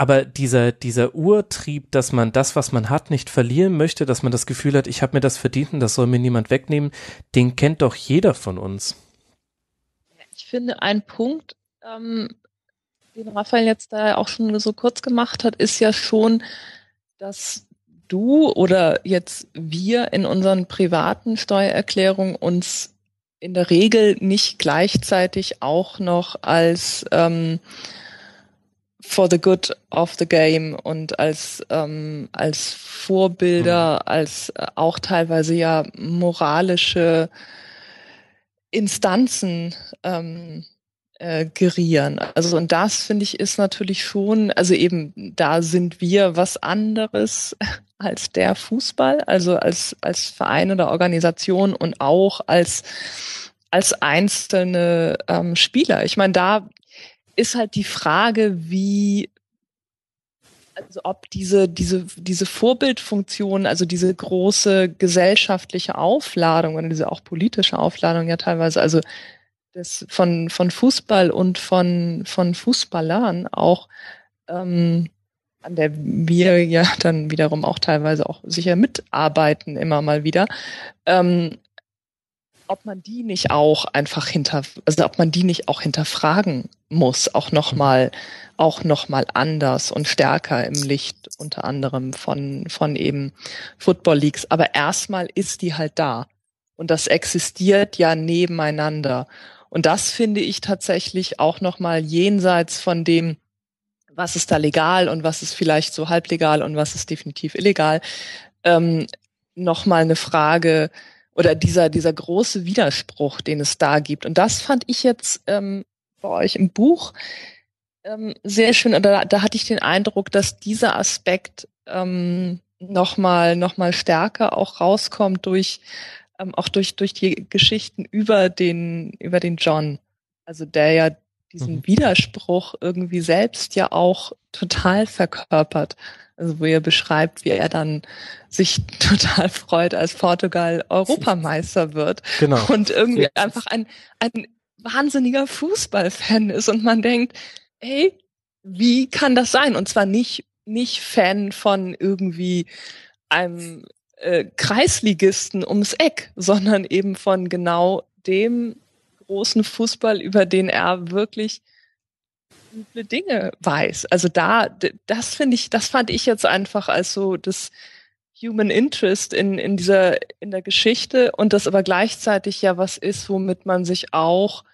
Aber dieser, dieser Urtrieb, dass man das, was man hat, nicht verlieren möchte, dass man das Gefühl hat, ich habe mir das verdient und das soll mir niemand wegnehmen, den kennt doch jeder von uns. Ich finde, ein Punkt, ähm, den Raphael jetzt da auch schon so kurz gemacht hat, ist ja schon, dass du oder jetzt wir in unseren privaten Steuererklärungen uns in der Regel nicht gleichzeitig auch noch als ähm, for the good of the game und als ähm, als Vorbilder, mhm. als äh, auch teilweise ja moralische Instanzen ähm, äh, gerieren. Also und das finde ich ist natürlich schon, also eben da sind wir was anderes als der Fußball, also als als Verein oder Organisation und auch als als einzelne ähm, Spieler. Ich meine, da ist halt die Frage, wie also ob diese, diese, diese Vorbildfunktion, also diese große gesellschaftliche Aufladung und diese auch politische Aufladung ja teilweise, also das von, von Fußball und von, von Fußballern auch ähm, an der wir ja dann wiederum auch teilweise auch sicher mitarbeiten, immer mal wieder, ähm, ob man die nicht auch einfach hinter, also ob man die nicht auch hinterfragen muss, auch nochmal, auch nochmal anders und stärker im Licht unter anderem von, von eben Football Leagues. Aber erstmal ist die halt da. Und das existiert ja nebeneinander. Und das finde ich tatsächlich auch nochmal jenseits von dem, was ist da legal und was ist vielleicht so halblegal und was ist definitiv illegal, ähm, nochmal eine Frage, oder dieser, dieser große Widerspruch, den es da gibt. Und das fand ich jetzt ähm, bei euch im Buch ähm, sehr schön. Und da, da hatte ich den Eindruck, dass dieser Aspekt ähm, nochmal noch mal stärker auch rauskommt durch ähm, auch durch durch die Geschichten über den über den John, also der ja diesen mhm. Widerspruch irgendwie selbst ja auch total verkörpert. Also wo er beschreibt, wie er dann sich total freut, als Portugal Europameister wird. Genau. Und irgendwie ja. einfach ein, ein wahnsinniger Fußballfan ist und man denkt, hey, wie kann das sein? Und zwar nicht, nicht Fan von irgendwie einem äh, Kreisligisten ums Eck, sondern eben von genau dem großen Fußball, über den er wirklich üble Dinge weiß. Also da, das finde ich, das fand ich jetzt einfach als so das Human Interest in, in dieser, in der Geschichte und das aber gleichzeitig ja was ist, womit man sich auch,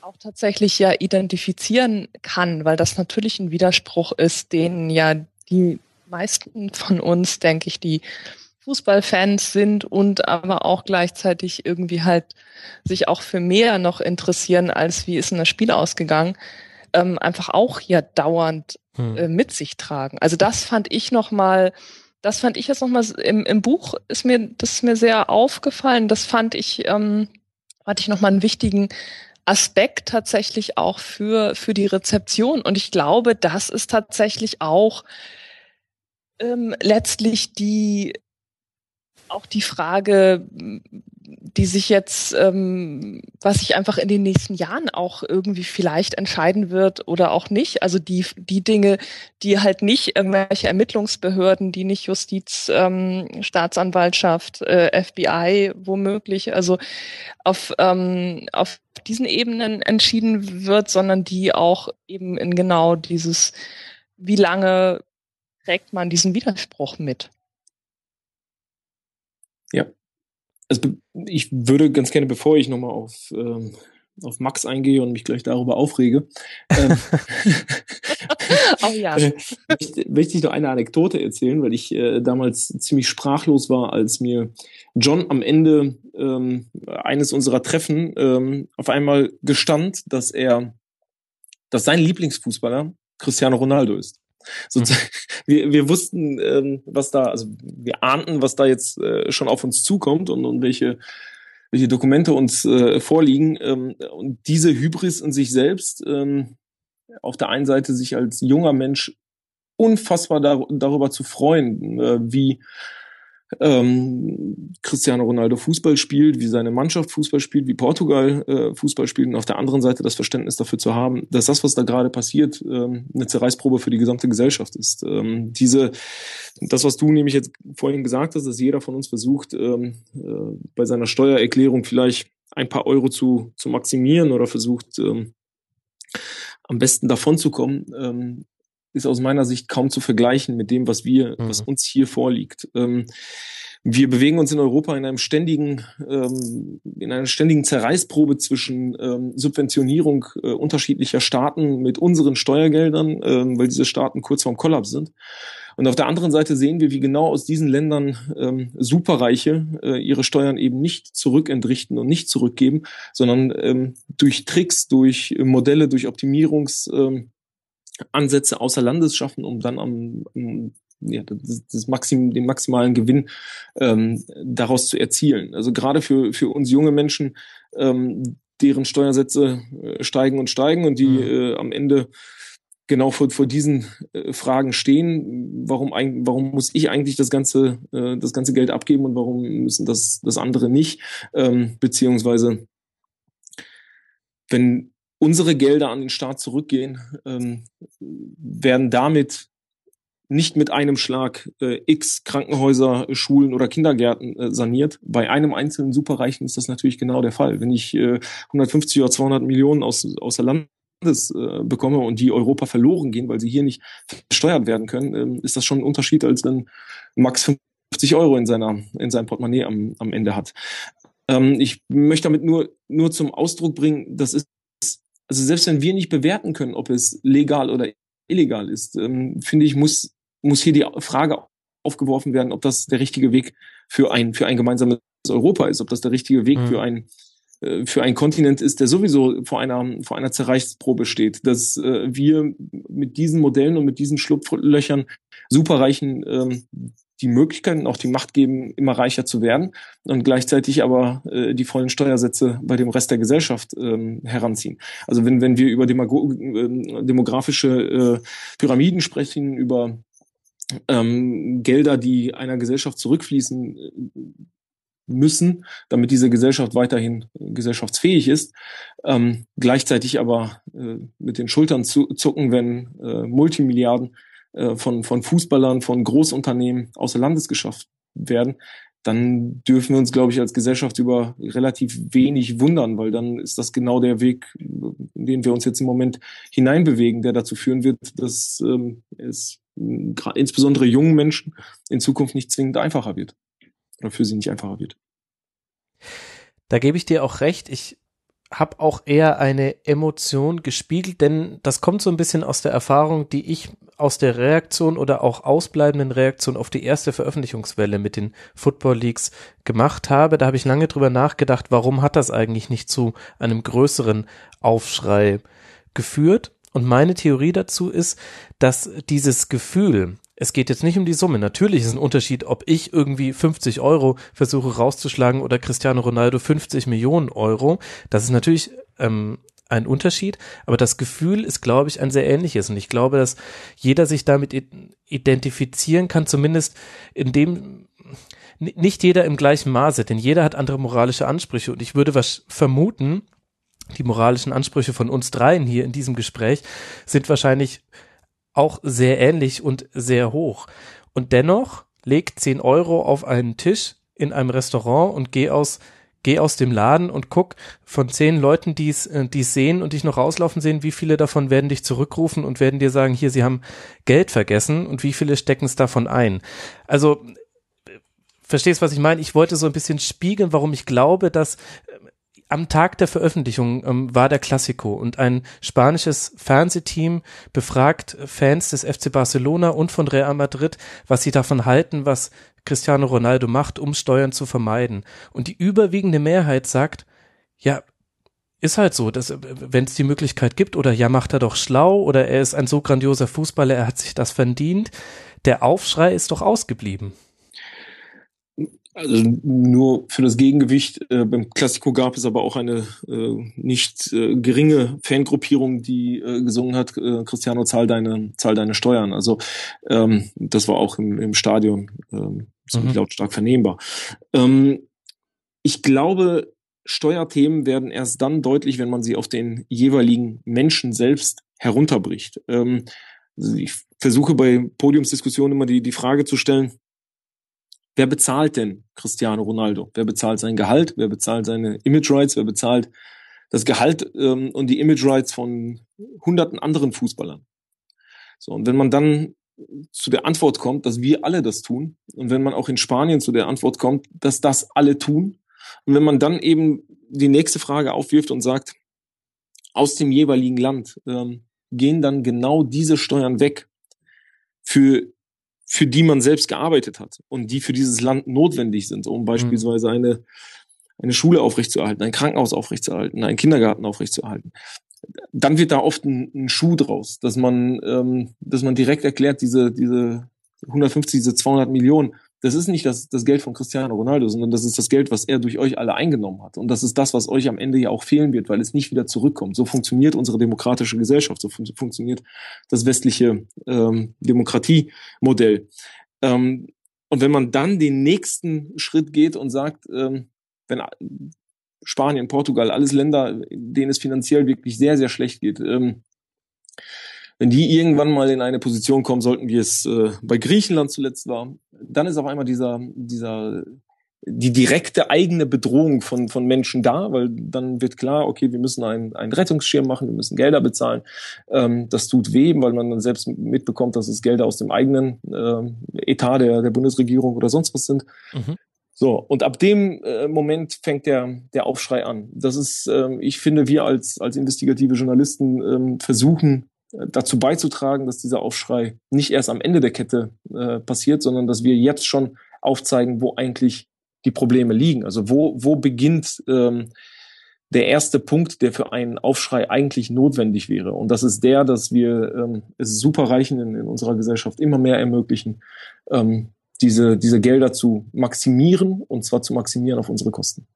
auch tatsächlich ja identifizieren kann, weil das natürlich ein Widerspruch ist, den ja die meisten von uns, denke ich, die Fußballfans sind und aber auch gleichzeitig irgendwie halt sich auch für mehr noch interessieren, als wie ist denn das Spiel ausgegangen, ähm, einfach auch ja dauernd hm. äh, mit sich tragen. Also das fand ich noch mal, das fand ich jetzt noch mal im, im Buch ist mir das ist mir sehr aufgefallen. Das fand ich ähm, hatte ich noch mal einen wichtigen Aspekt tatsächlich auch für für die Rezeption und ich glaube, das ist tatsächlich auch ähm, letztlich die auch die Frage, die sich jetzt, ähm, was sich einfach in den nächsten Jahren auch irgendwie vielleicht entscheiden wird oder auch nicht. Also die, die Dinge, die halt nicht irgendwelche Ermittlungsbehörden, die nicht Justiz, ähm, Staatsanwaltschaft, äh, FBI womöglich, also auf, ähm, auf diesen Ebenen entschieden wird, sondern die auch eben in genau dieses, wie lange trägt man diesen Widerspruch mit? Ja. Also ich würde ganz gerne, bevor ich nochmal auf, ähm, auf Max eingehe und mich gleich darüber aufrege, ähm, oh ja. äh, möchte ich noch eine Anekdote erzählen, weil ich äh, damals ziemlich sprachlos war, als mir John am Ende ähm, eines unserer Treffen ähm, auf einmal gestand, dass er, dass sein Lieblingsfußballer Cristiano Ronaldo ist. Sozusagen, mhm. wir, wir wussten, ähm, was da, also wir ahnten, was da jetzt äh, schon auf uns zukommt und, und welche, welche Dokumente uns äh, vorliegen. Ähm, und diese Hybris in sich selbst, ähm, auf der einen Seite sich als junger Mensch unfassbar dar darüber zu freuen, äh, wie ähm, Cristiano Ronaldo Fußball spielt, wie seine Mannschaft Fußball spielt, wie Portugal äh, Fußball spielt und auf der anderen Seite das Verständnis dafür zu haben, dass das, was da gerade passiert, ähm, eine Zerreißprobe für die gesamte Gesellschaft ist. Ähm, diese, das, was du nämlich jetzt vorhin gesagt hast, dass jeder von uns versucht, ähm, äh, bei seiner Steuererklärung vielleicht ein paar Euro zu, zu maximieren oder versucht, ähm, am besten davon zu kommen, ähm, ist aus meiner Sicht kaum zu vergleichen mit dem, was wir, mhm. was uns hier vorliegt. Ähm, wir bewegen uns in Europa in einem ständigen, ähm, in einer ständigen Zerreißprobe zwischen ähm, Subventionierung äh, unterschiedlicher Staaten mit unseren Steuergeldern, ähm, weil diese Staaten kurz vorm Kollaps sind. Und auf der anderen Seite sehen wir, wie genau aus diesen Ländern ähm, Superreiche äh, ihre Steuern eben nicht zurückentrichten und nicht zurückgeben, sondern ähm, durch Tricks, durch Modelle, durch Optimierungs ähm, Ansätze außer Landes schaffen, um dann am, am ja, das, das Maxim, den maximalen Gewinn ähm, daraus zu erzielen. Also gerade für, für uns junge Menschen, ähm, deren Steuersätze äh, steigen und steigen und die mhm. äh, am Ende genau vor, vor diesen äh, Fragen stehen. Warum, warum muss ich eigentlich das ganze, äh, das ganze Geld abgeben und warum müssen das, das andere nicht? Ähm, beziehungsweise, wenn unsere Gelder an den Staat zurückgehen, ähm, werden damit nicht mit einem Schlag äh, x Krankenhäuser, Schulen oder Kindergärten äh, saniert. Bei einem einzelnen Superreichen ist das natürlich genau der Fall. Wenn ich äh, 150 oder 200 Millionen aus, aus der Landes äh, bekomme und die Europa verloren gehen, weil sie hier nicht versteuert werden können, äh, ist das schon ein Unterschied, als wenn Max 50 Euro in seiner in seinem Portemonnaie am, am Ende hat. Ähm, ich möchte damit nur nur zum Ausdruck bringen, das ist also selbst wenn wir nicht bewerten können, ob es legal oder illegal ist, ähm, finde ich, muss muss hier die Frage aufgeworfen werden, ob das der richtige Weg für ein, für ein gemeinsames Europa ist, ob das der richtige Weg mhm. für ein äh, für einen Kontinent ist, der sowieso vor einer, vor einer Zerreichsprobe steht, dass äh, wir mit diesen Modellen und mit diesen Schlupflöchern Superreichen ähm, die Möglichkeiten, auch die Macht geben, immer reicher zu werden und gleichzeitig aber äh, die vollen Steuersätze bei dem Rest der Gesellschaft ähm, heranziehen. Also wenn, wenn wir über Demago äh, demografische äh, Pyramiden sprechen, über ähm, Gelder, die einer Gesellschaft zurückfließen äh, müssen, damit diese Gesellschaft weiterhin gesellschaftsfähig ist, ähm, gleichzeitig aber äh, mit den Schultern zu, zucken, wenn äh, Multimilliarden äh, von, von Fußballern, von Großunternehmen außer Landes geschafft werden, dann dürfen wir uns, glaube ich, als Gesellschaft über relativ wenig wundern, weil dann ist das genau der Weg, in den wir uns jetzt im Moment hineinbewegen, der dazu führen wird, dass ähm, es insbesondere jungen Menschen in Zukunft nicht zwingend einfacher wird oder für sie nicht einfacher wird. Da gebe ich dir auch recht. Ich habe auch eher eine Emotion gespiegelt, denn das kommt so ein bisschen aus der Erfahrung, die ich aus der Reaktion oder auch ausbleibenden Reaktion auf die erste Veröffentlichungswelle mit den Football Leagues gemacht habe. Da habe ich lange drüber nachgedacht, warum hat das eigentlich nicht zu einem größeren Aufschrei geführt? Und meine Theorie dazu ist, dass dieses Gefühl, es geht jetzt nicht um die Summe. Natürlich ist ein Unterschied, ob ich irgendwie 50 Euro versuche rauszuschlagen oder Cristiano Ronaldo 50 Millionen Euro. Das ist natürlich ähm, ein Unterschied, aber das Gefühl ist, glaube ich, ein sehr ähnliches. Und ich glaube, dass jeder sich damit identifizieren kann, zumindest in dem, nicht jeder im gleichen Maße, denn jeder hat andere moralische Ansprüche. Und ich würde was vermuten, die moralischen Ansprüche von uns dreien hier in diesem Gespräch sind wahrscheinlich auch sehr ähnlich und sehr hoch. Und dennoch leg 10 Euro auf einen Tisch in einem Restaurant und geh aus, geh aus dem Laden und guck von zehn Leuten, die es äh, die sehen und dich noch rauslaufen sehen, wie viele davon werden dich zurückrufen und werden dir sagen, hier, sie haben Geld vergessen und wie viele stecken es davon ein. Also, verstehst, was ich meine? Ich wollte so ein bisschen spiegeln, warum ich glaube, dass am Tag der Veröffentlichung ähm, war der Klassiko und ein spanisches Fernsehteam befragt Fans des FC Barcelona und von Real Madrid, was sie davon halten, was Cristiano Ronaldo macht, um Steuern zu vermeiden. Und die überwiegende Mehrheit sagt, ja, ist halt so, dass wenn es die Möglichkeit gibt oder ja, macht er doch schlau oder er ist ein so grandioser Fußballer, er hat sich das verdient. Der Aufschrei ist doch ausgeblieben. Also nur für das Gegengewicht. Äh, beim Klassiko gab es aber auch eine äh, nicht äh, geringe Fangruppierung, die äh, gesungen hat, äh, Cristiano, zahl deine, zahl deine Steuern. Also ähm, das war auch im, im Stadion ähm, ziemlich mhm. lautstark vernehmbar. Ähm, ich glaube, Steuerthemen werden erst dann deutlich, wenn man sie auf den jeweiligen Menschen selbst herunterbricht. Ähm, also ich versuche bei Podiumsdiskussionen immer die, die Frage zu stellen, wer bezahlt denn Cristiano Ronaldo? Wer bezahlt sein Gehalt? Wer bezahlt seine Image Rights? Wer bezahlt das Gehalt ähm, und die Image Rights von hunderten anderen Fußballern? So, und wenn man dann zu der Antwort kommt, dass wir alle das tun, und wenn man auch in Spanien zu der Antwort kommt, dass das alle tun, und wenn man dann eben die nächste Frage aufwirft und sagt, aus dem jeweiligen Land ähm, gehen dann genau diese Steuern weg für für die man selbst gearbeitet hat und die für dieses Land notwendig sind, um beispielsweise eine, eine Schule aufrechtzuerhalten, ein Krankenhaus aufrechtzuerhalten, einen Kindergarten aufrechtzuerhalten. Dann wird da oft ein, ein Schuh draus, dass man, ähm, dass man direkt erklärt, diese, diese 150, diese 200 Millionen, das ist nicht das, das Geld von Cristiano Ronaldo, sondern das ist das Geld, was er durch euch alle eingenommen hat. Und das ist das, was euch am Ende ja auch fehlen wird, weil es nicht wieder zurückkommt. So funktioniert unsere demokratische Gesellschaft, so fun funktioniert das westliche ähm, Demokratiemodell. Ähm, und wenn man dann den nächsten Schritt geht und sagt, ähm, wenn Spanien, Portugal, alles Länder, denen es finanziell wirklich sehr, sehr schlecht geht. Ähm, wenn die irgendwann mal in eine Position kommen sollten, wie es äh, bei Griechenland zuletzt war, dann ist auf einmal dieser, dieser die direkte eigene Bedrohung von, von Menschen da, weil dann wird klar, okay, wir müssen einen, einen Rettungsschirm machen, wir müssen Gelder bezahlen. Ähm, das tut weh, weil man dann selbst mitbekommt, dass es Gelder aus dem eigenen äh, Etat der, der Bundesregierung oder sonst was sind. Mhm. So, und ab dem äh, Moment fängt der, der Aufschrei an. Das ist, ähm, ich finde, wir als, als investigative Journalisten ähm, versuchen, dazu beizutragen, dass dieser Aufschrei nicht erst am Ende der Kette äh, passiert, sondern dass wir jetzt schon aufzeigen, wo eigentlich die Probleme liegen. Also wo, wo beginnt ähm, der erste Punkt, der für einen Aufschrei eigentlich notwendig wäre. Und das ist der, dass wir ähm, es Superreichen in, in unserer Gesellschaft immer mehr ermöglichen, ähm, diese, diese Gelder zu maximieren und zwar zu maximieren auf unsere Kosten.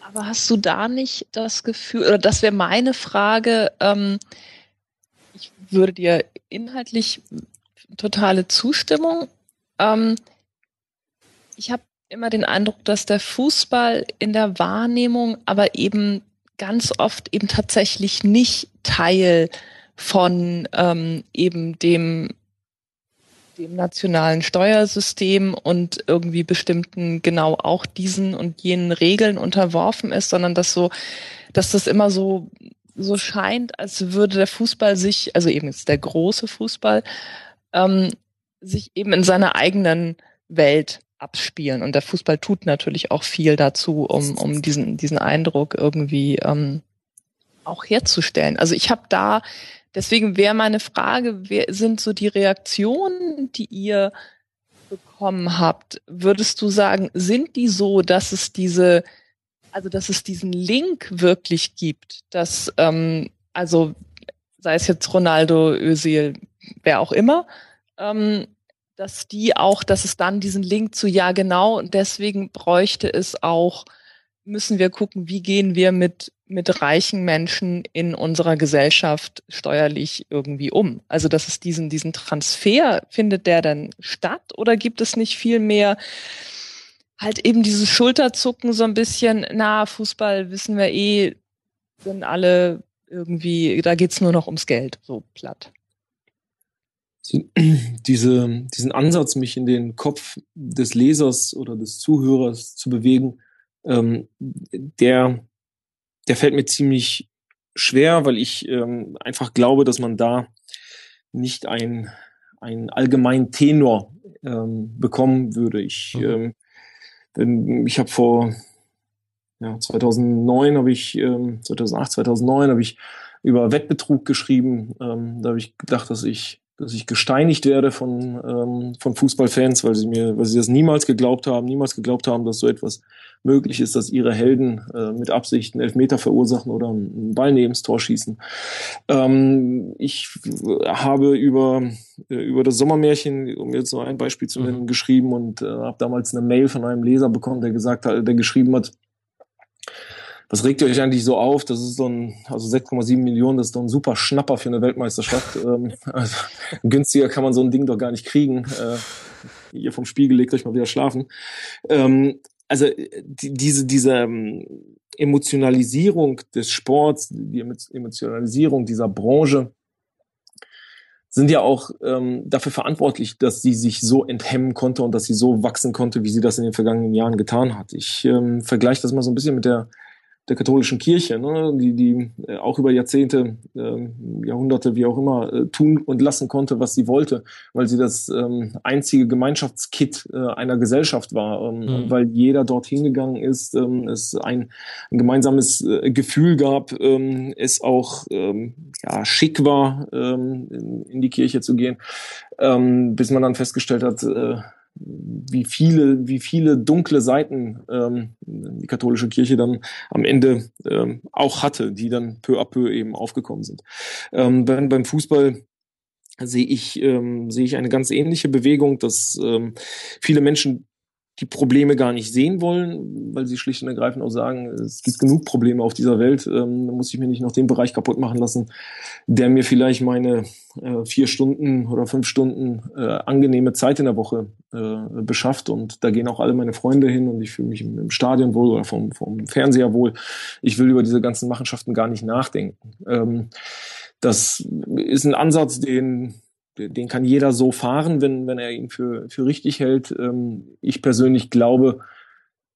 Aber hast du da nicht das Gefühl, oder das wäre meine Frage, ähm, würde dir inhaltlich totale Zustimmung. Ähm, ich habe immer den Eindruck, dass der Fußball in der Wahrnehmung aber eben ganz oft eben tatsächlich nicht Teil von ähm, eben dem dem nationalen Steuersystem und irgendwie bestimmten genau auch diesen und jenen Regeln unterworfen ist, sondern dass so, dass das immer so so scheint, als würde der Fußball sich, also eben jetzt der große Fußball, ähm, sich eben in seiner eigenen Welt abspielen. Und der Fußball tut natürlich auch viel dazu, um, um diesen, diesen Eindruck irgendwie ähm, auch herzustellen. Also ich habe da, deswegen wäre meine Frage, wer sind so die Reaktionen, die ihr bekommen habt? Würdest du sagen, sind die so, dass es diese, also dass es diesen Link wirklich gibt, dass ähm, also sei es jetzt Ronaldo, Özil, wer auch immer, ähm, dass die auch, dass es dann diesen Link zu ja genau und deswegen bräuchte es auch, müssen wir gucken, wie gehen wir mit mit reichen Menschen in unserer Gesellschaft steuerlich irgendwie um. Also dass es diesen diesen Transfer findet der dann statt oder gibt es nicht viel mehr halt eben dieses Schulterzucken so ein bisschen, na Fußball wissen wir eh, sind alle irgendwie, da geht's nur noch ums Geld, so platt diese, diesen Ansatz, mich in den Kopf des Lesers oder des Zuhörers zu bewegen, ähm, der, der fällt mir ziemlich schwer, weil ich ähm, einfach glaube, dass man da nicht ein, ein allgemeinen Tenor ähm, bekommen würde. Ich, mhm. ähm, ich habe vor ja, 2009 habe ich ähm, 2008 2009 habe ich über Wettbetrug geschrieben. Ähm, da habe ich gedacht, dass ich dass ich gesteinigt werde von, ähm, von Fußballfans, weil sie mir, weil sie das niemals geglaubt haben, niemals geglaubt haben, dass so etwas möglich ist, dass ihre Helden äh, mit Absicht einen Elfmeter verursachen oder einen Ball neben das Tor schießen. Ähm, ich habe über, äh, über das Sommermärchen, um jetzt noch ein Beispiel zu nennen, mhm. geschrieben und äh, habe damals eine Mail von einem Leser bekommen, der gesagt hat, der geschrieben hat, was regt ihr euch eigentlich so auf? Das ist so ein, also 6,7 Millionen, das ist doch ein super Schnapper für eine Weltmeisterschaft. ähm, also, günstiger kann man so ein Ding doch gar nicht kriegen. Äh, ihr vom Spiegel legt euch mal wieder schlafen. Ähm, also die, diese, diese ähm, Emotionalisierung des Sports, die Emotionalisierung dieser Branche, sind ja auch ähm, dafür verantwortlich, dass sie sich so enthemmen konnte und dass sie so wachsen konnte, wie sie das in den vergangenen Jahren getan hat. Ich ähm, vergleiche das mal so ein bisschen mit der der katholischen Kirche, ne, die, die äh, auch über Jahrzehnte, äh, Jahrhunderte, wie auch immer, äh, tun und lassen konnte, was sie wollte, weil sie das ähm, einzige Gemeinschaftskit äh, einer Gesellschaft war, ähm, mhm. weil jeder dort hingegangen ist, ähm, es ein, ein gemeinsames äh, Gefühl gab, ähm, es auch ähm, ja, schick war, ähm, in, in die Kirche zu gehen, ähm, bis man dann festgestellt hat, äh, wie viele, wie viele dunkle Seiten ähm, die katholische Kirche dann am Ende ähm, auch hatte, die dann peu à peu eben aufgekommen sind. Ähm, beim, beim Fußball sehe ich, ähm, sehe ich eine ganz ähnliche Bewegung, dass ähm, viele Menschen die Probleme gar nicht sehen wollen, weil sie schlicht und ergreifend auch sagen, es gibt genug Probleme auf dieser Welt, ähm, da muss ich mir nicht noch den Bereich kaputt machen lassen, der mir vielleicht meine äh, vier Stunden oder fünf Stunden äh, angenehme Zeit in der Woche äh, beschafft. Und da gehen auch alle meine Freunde hin und ich fühle mich im, im Stadion wohl oder vom, vom Fernseher wohl. Ich will über diese ganzen Machenschaften gar nicht nachdenken. Ähm, das ist ein Ansatz, den den kann jeder so fahren, wenn, wenn er ihn für, für richtig hält. Ähm, ich persönlich glaube,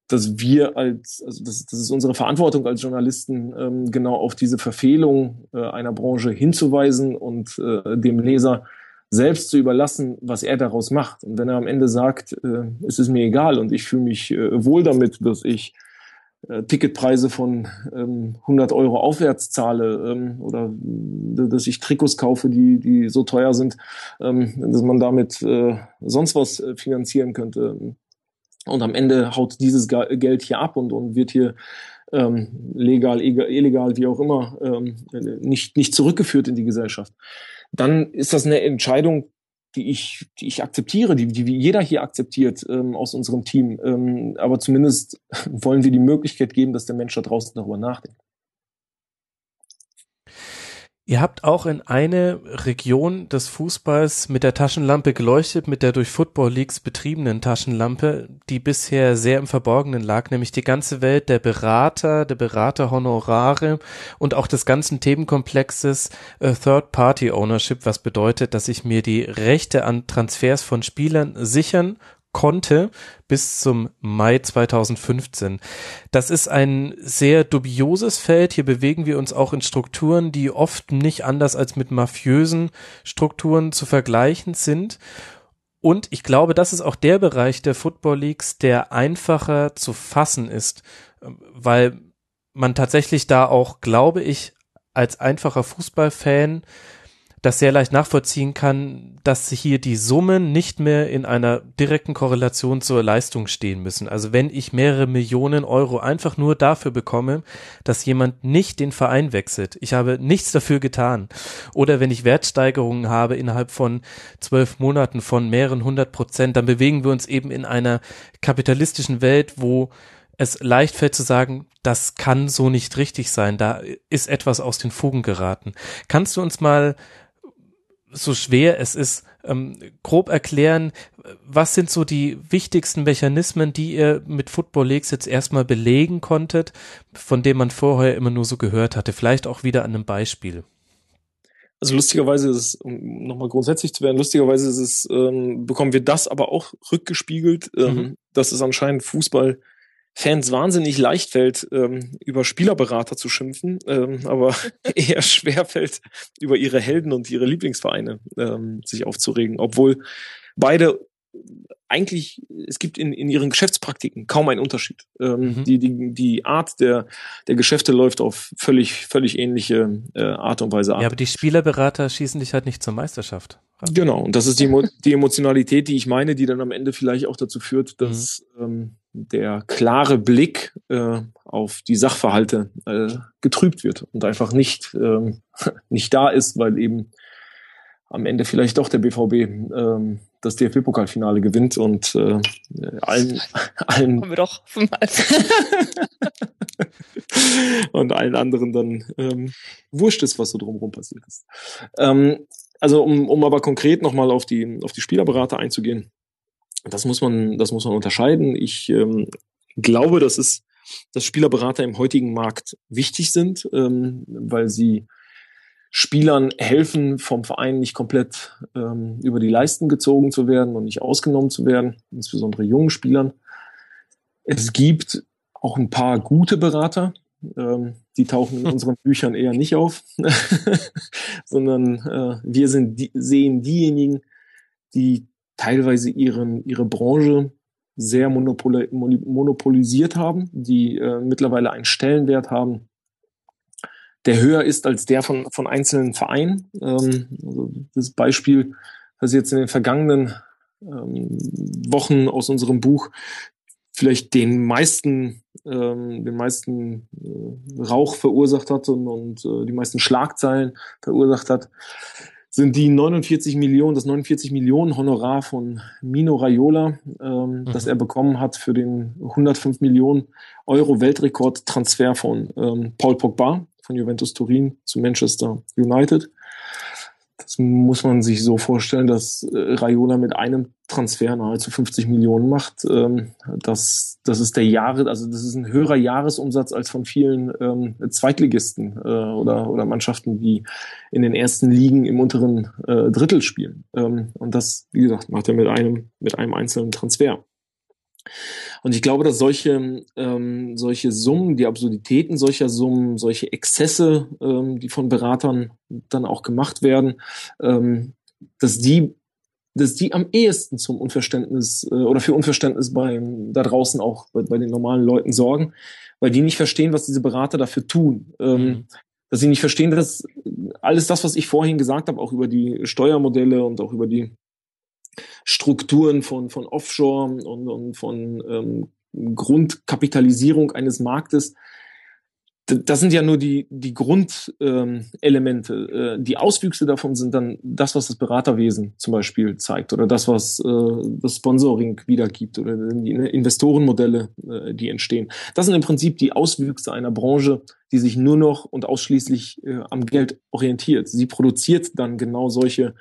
dass wir als, also das, das ist unsere Verantwortung als Journalisten, ähm, genau auf diese Verfehlung äh, einer Branche hinzuweisen und äh, dem Leser selbst zu überlassen, was er daraus macht. Und wenn er am Ende sagt, äh, es ist mir egal und ich fühle mich wohl damit, dass ich Ticketpreise von ähm, 100 Euro aufwärts zahle ähm, oder dass ich Trikots kaufe, die, die so teuer sind, ähm, dass man damit äh, sonst was äh, finanzieren könnte. Und am Ende haut dieses Geld hier ab und, und wird hier ähm, legal, illegal, wie auch immer, ähm, nicht, nicht zurückgeführt in die Gesellschaft. Dann ist das eine Entscheidung, die ich, die ich akzeptiere, die, die jeder hier akzeptiert ähm, aus unserem Team. Ähm, aber zumindest wollen wir die Möglichkeit geben, dass der Mensch da draußen darüber nachdenkt. Ihr habt auch in eine Region des Fußballs mit der Taschenlampe geleuchtet, mit der durch Football Leagues betriebenen Taschenlampe, die bisher sehr im Verborgenen lag, nämlich die ganze Welt der Berater, der Beraterhonorare und auch des ganzen Themenkomplexes äh, Third Party Ownership, was bedeutet, dass ich mir die Rechte an Transfers von Spielern sichern konnte bis zum Mai 2015. Das ist ein sehr dubioses Feld. Hier bewegen wir uns auch in Strukturen, die oft nicht anders als mit mafiösen Strukturen zu vergleichen sind. Und ich glaube, das ist auch der Bereich der Football Leagues, der einfacher zu fassen ist, weil man tatsächlich da auch, glaube ich, als einfacher Fußballfan das sehr leicht nachvollziehen kann, dass hier die Summen nicht mehr in einer direkten Korrelation zur Leistung stehen müssen. Also wenn ich mehrere Millionen Euro einfach nur dafür bekomme, dass jemand nicht den Verein wechselt, ich habe nichts dafür getan. Oder wenn ich Wertsteigerungen habe innerhalb von zwölf Monaten von mehreren hundert Prozent, dann bewegen wir uns eben in einer kapitalistischen Welt, wo es leicht fällt zu sagen, das kann so nicht richtig sein, da ist etwas aus den Fugen geraten. Kannst du uns mal so schwer es ist, ähm, grob erklären, was sind so die wichtigsten Mechanismen, die ihr mit Football Leagues jetzt erstmal belegen konntet, von denen man vorher immer nur so gehört hatte? Vielleicht auch wieder an einem Beispiel. Also lustigerweise ist es, um nochmal grundsätzlich zu werden, lustigerweise ist es, ähm, bekommen wir das aber auch rückgespiegelt, ähm, mhm. dass es anscheinend Fußball Fans wahnsinnig leicht fällt, ähm, über Spielerberater zu schimpfen, ähm, aber eher schwer fällt, über ihre Helden und ihre Lieblingsvereine ähm, sich aufzuregen, obwohl beide eigentlich, es gibt in, in ihren Geschäftspraktiken kaum einen Unterschied. Ähm, mhm. die, die, die Art der, der Geschäfte läuft auf völlig, völlig ähnliche äh, Art und Weise ab. Ja, aber die Spielerberater schießen dich halt nicht zur Meisterschaft. Genau, und das ist die, die Emotionalität, die ich meine, die dann am Ende vielleicht auch dazu führt, dass mhm. ähm, der klare Blick äh, auf die Sachverhalte äh, getrübt wird und einfach nicht, ähm, nicht da ist, weil eben am Ende vielleicht doch der BVB ähm, das DFB-Pokalfinale gewinnt und äh, allen, allen Kommen wir doch und allen anderen dann ähm, wurscht ist, was so drumherum passiert ist. Ähm, also um, um aber konkret nochmal auf die auf die Spielerberater einzugehen, das muss man das muss man unterscheiden. Ich ähm, glaube, dass es dass Spielerberater im heutigen Markt wichtig sind, ähm, weil sie Spielern helfen, vom Verein nicht komplett ähm, über die Leisten gezogen zu werden und nicht ausgenommen zu werden, insbesondere jungen Spielern. Es gibt auch ein paar gute Berater, ähm, die tauchen in unseren Büchern eher nicht auf, sondern äh, wir sind die, sehen diejenigen, die teilweise ihren, ihre Branche sehr monopol monopolisiert haben, die äh, mittlerweile einen Stellenwert haben, der höher ist als der von, von einzelnen Vereinen. Ähm, also das Beispiel, was jetzt in den vergangenen ähm, Wochen aus unserem Buch vielleicht den meisten, ähm, den meisten äh, Rauch verursacht hat und, und äh, die meisten Schlagzeilen verursacht hat, sind die 49 Millionen, das 49 Millionen Honorar von Mino Raiola, ähm, mhm. das er bekommen hat für den 105 Millionen Euro Weltrekord-Transfer von ähm, Paul Pogba von Juventus Turin zu Manchester United. Das muss man sich so vorstellen, dass äh, Raiola mit einem Transfer nahezu 50 Millionen macht. Ähm, das, das ist der Jahre, also das ist ein höherer Jahresumsatz als von vielen ähm, Zweitligisten äh, oder, oder Mannschaften, die in den ersten Ligen im unteren äh, Drittel spielen. Ähm, und das, wie gesagt, macht er mit einem, mit einem einzelnen Transfer. Und ich glaube, dass solche, ähm, solche Summen, die Absurditäten solcher Summen, solche Exzesse, ähm, die von Beratern dann auch gemacht werden, ähm, dass die dass die am ehesten zum Unverständnis äh, oder für Unverständnis bei da draußen auch bei, bei, den normalen Leuten sorgen, weil die nicht verstehen, was diese Berater dafür tun. Ähm, mhm. Dass sie nicht verstehen, dass alles das, was ich vorhin gesagt habe, auch über die Steuermodelle und auch über die Strukturen von, von Offshore und, und von ähm, Grundkapitalisierung eines Marktes. Das sind ja nur die, die Grundelemente. Ähm, äh, die Auswüchse davon sind dann das, was das Beraterwesen zum Beispiel zeigt oder das, was äh, das Sponsoring wiedergibt oder die Investorenmodelle, äh, die entstehen. Das sind im Prinzip die Auswüchse einer Branche, die sich nur noch und ausschließlich äh, am Geld orientiert. Sie produziert dann genau solche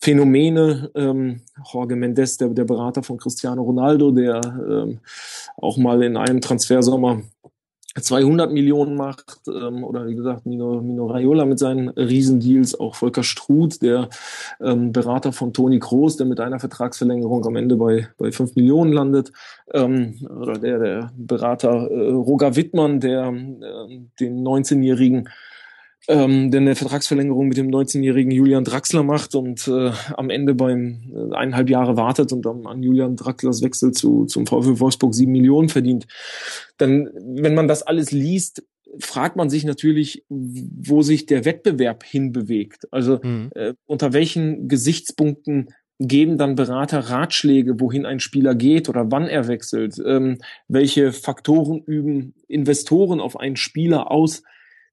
Phänomene. Ähm, Jorge Mendes, der, der Berater von Cristiano Ronaldo, der ähm, auch mal in einem Transfersommer 200 Millionen macht, ähm, oder wie gesagt, Mino, Mino Raiola mit seinen Riesendeals, auch Volker Struth, der ähm, Berater von Toni Kroos, der mit einer Vertragsverlängerung am Ende bei, bei 5 Millionen landet, ähm, oder der, der Berater äh, Roger Wittmann, der äh, den 19-jährigen ähm, der eine Vertragsverlängerung mit dem 19-jährigen Julian Draxler macht und äh, am Ende beim äh, eineinhalb Jahre wartet und dann an Julian Draxlers Wechsel zu, zum VfL Wolfsburg sieben Millionen verdient. Dann, wenn man das alles liest, fragt man sich natürlich, wo sich der Wettbewerb hinbewegt. Also mhm. äh, unter welchen Gesichtspunkten geben dann Berater Ratschläge, wohin ein Spieler geht oder wann er wechselt? Ähm, welche Faktoren üben Investoren auf einen Spieler aus?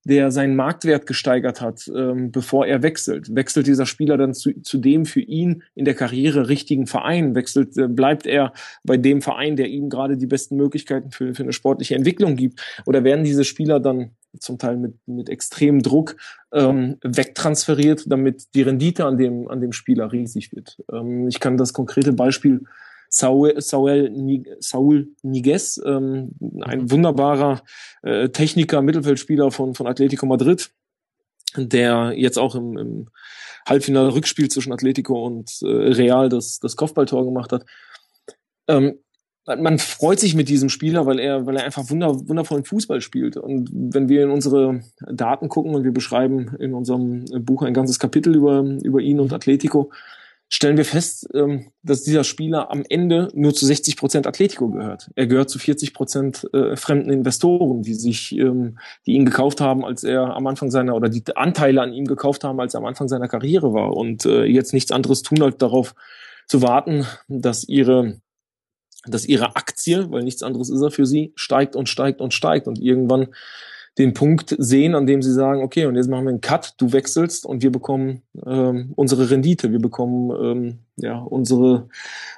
Der seinen Marktwert gesteigert hat, ähm, bevor er wechselt. Wechselt dieser Spieler dann zu, zu dem für ihn in der Karriere richtigen Verein? Wechselt, äh, bleibt er bei dem Verein, der ihm gerade die besten Möglichkeiten für, für eine sportliche Entwicklung gibt? Oder werden diese Spieler dann zum Teil mit, mit extremem Druck ähm, wegtransferiert, damit die Rendite an dem, an dem Spieler riesig wird? Ähm, ich kann das konkrete Beispiel Saul, Saul, Saul Niguez, ähm, ein mhm. wunderbarer äh, Techniker, Mittelfeldspieler von, von Atletico Madrid, der jetzt auch im, im Halbfinale Rückspiel zwischen Atletico und äh, Real das, das Kopfballtor gemacht hat. Ähm, man freut sich mit diesem Spieler, weil er, weil er einfach wunder, wundervollen Fußball spielt. Und wenn wir in unsere Daten gucken und wir beschreiben in unserem Buch ein ganzes Kapitel über, über ihn und Atletico, stellen wir fest, ähm, dass dieser Spieler am Ende nur zu 60 Prozent Atletico gehört. Er gehört zu 40 Prozent äh, fremden Investoren, die sich, ähm, die ihn gekauft haben, als er am Anfang seiner oder die Anteile an ihm gekauft haben, als er am Anfang seiner Karriere war und äh, jetzt nichts anderes tun, als darauf zu warten, dass ihre dass ihre Aktie, weil nichts anderes ist er für sie, steigt und steigt und steigt und irgendwann den Punkt sehen, an dem sie sagen, okay, und jetzt machen wir einen Cut, du wechselst und wir bekommen ähm, unsere Rendite, wir bekommen ähm, ja unsere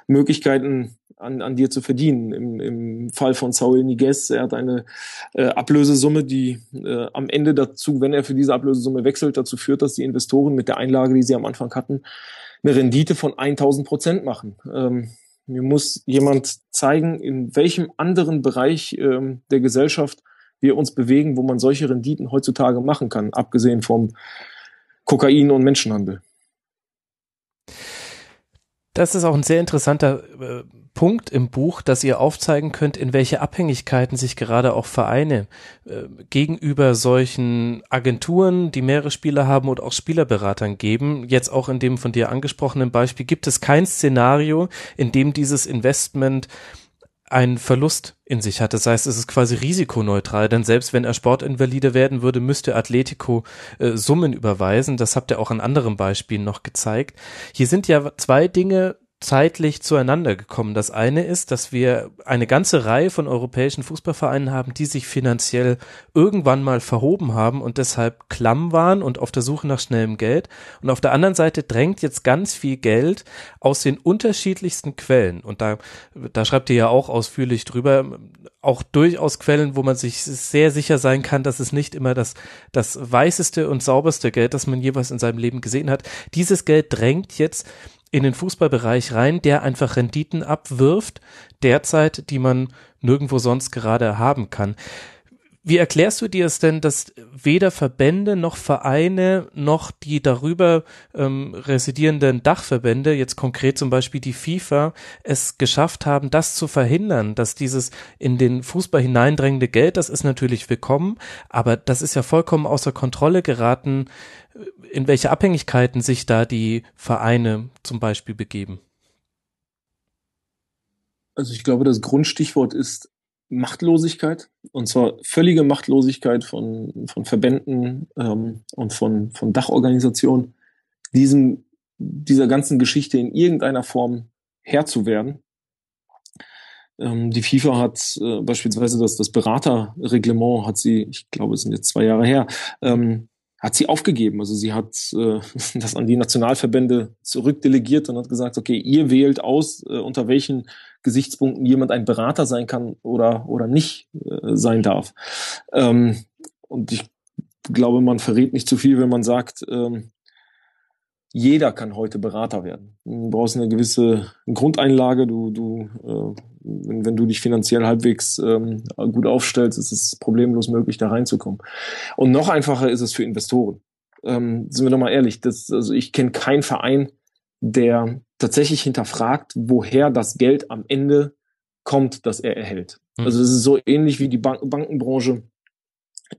Möglichkeiten an, an dir zu verdienen. Im, Im Fall von Saul Niguez, er hat eine äh, Ablösesumme, die äh, am Ende dazu, wenn er für diese Ablösesumme wechselt, dazu führt, dass die Investoren mit der Einlage, die sie am Anfang hatten, eine Rendite von 1000 Prozent machen. Ähm, mir muss jemand zeigen, in welchem anderen Bereich ähm, der Gesellschaft wir uns bewegen, wo man solche Renditen heutzutage machen kann, abgesehen vom Kokain und Menschenhandel. Das ist auch ein sehr interessanter äh, Punkt im Buch, dass ihr aufzeigen könnt, in welche Abhängigkeiten sich gerade auch Vereine äh, gegenüber solchen Agenturen, die mehrere Spieler haben und auch Spielerberatern geben. Jetzt auch in dem von dir angesprochenen Beispiel gibt es kein Szenario, in dem dieses Investment einen Verlust in sich hat. Das heißt, es ist quasi risikoneutral, denn selbst wenn er Sportinvalide werden würde, müsste Atletico äh, Summen überweisen. Das habt ihr auch an anderen Beispielen noch gezeigt. Hier sind ja zwei Dinge zeitlich zueinander gekommen. Das eine ist, dass wir eine ganze Reihe von europäischen Fußballvereinen haben, die sich finanziell irgendwann mal verhoben haben und deshalb klamm waren und auf der Suche nach schnellem Geld. Und auf der anderen Seite drängt jetzt ganz viel Geld aus den unterschiedlichsten Quellen. Und da, da schreibt ihr ja auch ausführlich drüber, auch durchaus Quellen, wo man sich sehr sicher sein kann, dass es nicht immer das, das weißeste und sauberste Geld, das man jeweils in seinem Leben gesehen hat. Dieses Geld drängt jetzt in den Fußballbereich rein, der einfach Renditen abwirft, derzeit, die man nirgendwo sonst gerade haben kann. Wie erklärst du dir es denn, dass weder Verbände noch Vereine noch die darüber ähm, residierenden Dachverbände, jetzt konkret zum Beispiel die FIFA, es geschafft haben, das zu verhindern, dass dieses in den Fußball hineindrängende Geld, das ist natürlich willkommen, aber das ist ja vollkommen außer Kontrolle geraten, in welche Abhängigkeiten sich da die Vereine zum Beispiel begeben? Also ich glaube, das Grundstichwort ist Machtlosigkeit, und zwar völlige Machtlosigkeit von, von Verbänden ähm, und von, von Dachorganisationen, diesem, dieser ganzen Geschichte in irgendeiner Form Herr zu werden. Ähm, die FIFA hat äh, beispielsweise das, das Beraterreglement, hat sie, ich glaube, es sind jetzt zwei Jahre her, ähm, hat sie aufgegeben. Also sie hat äh, das an die Nationalverbände zurückdelegiert und hat gesagt, okay, ihr wählt aus, äh, unter welchen Gesichtspunkten jemand ein Berater sein kann oder, oder nicht äh, sein darf. Ähm, und ich glaube, man verrät nicht zu viel, wenn man sagt, ähm, jeder kann heute Berater werden. Du brauchst eine gewisse Grundeinlage. Du, du, äh, wenn, wenn du dich finanziell halbwegs ähm, gut aufstellst, ist es problemlos möglich, da reinzukommen. Und noch einfacher ist es für Investoren. Ähm, sind wir doch mal ehrlich, das, also ich kenne keinen Verein, der tatsächlich hinterfragt, woher das Geld am Ende kommt, das er erhält. Mhm. Also es ist so ähnlich wie die Bank Bankenbranche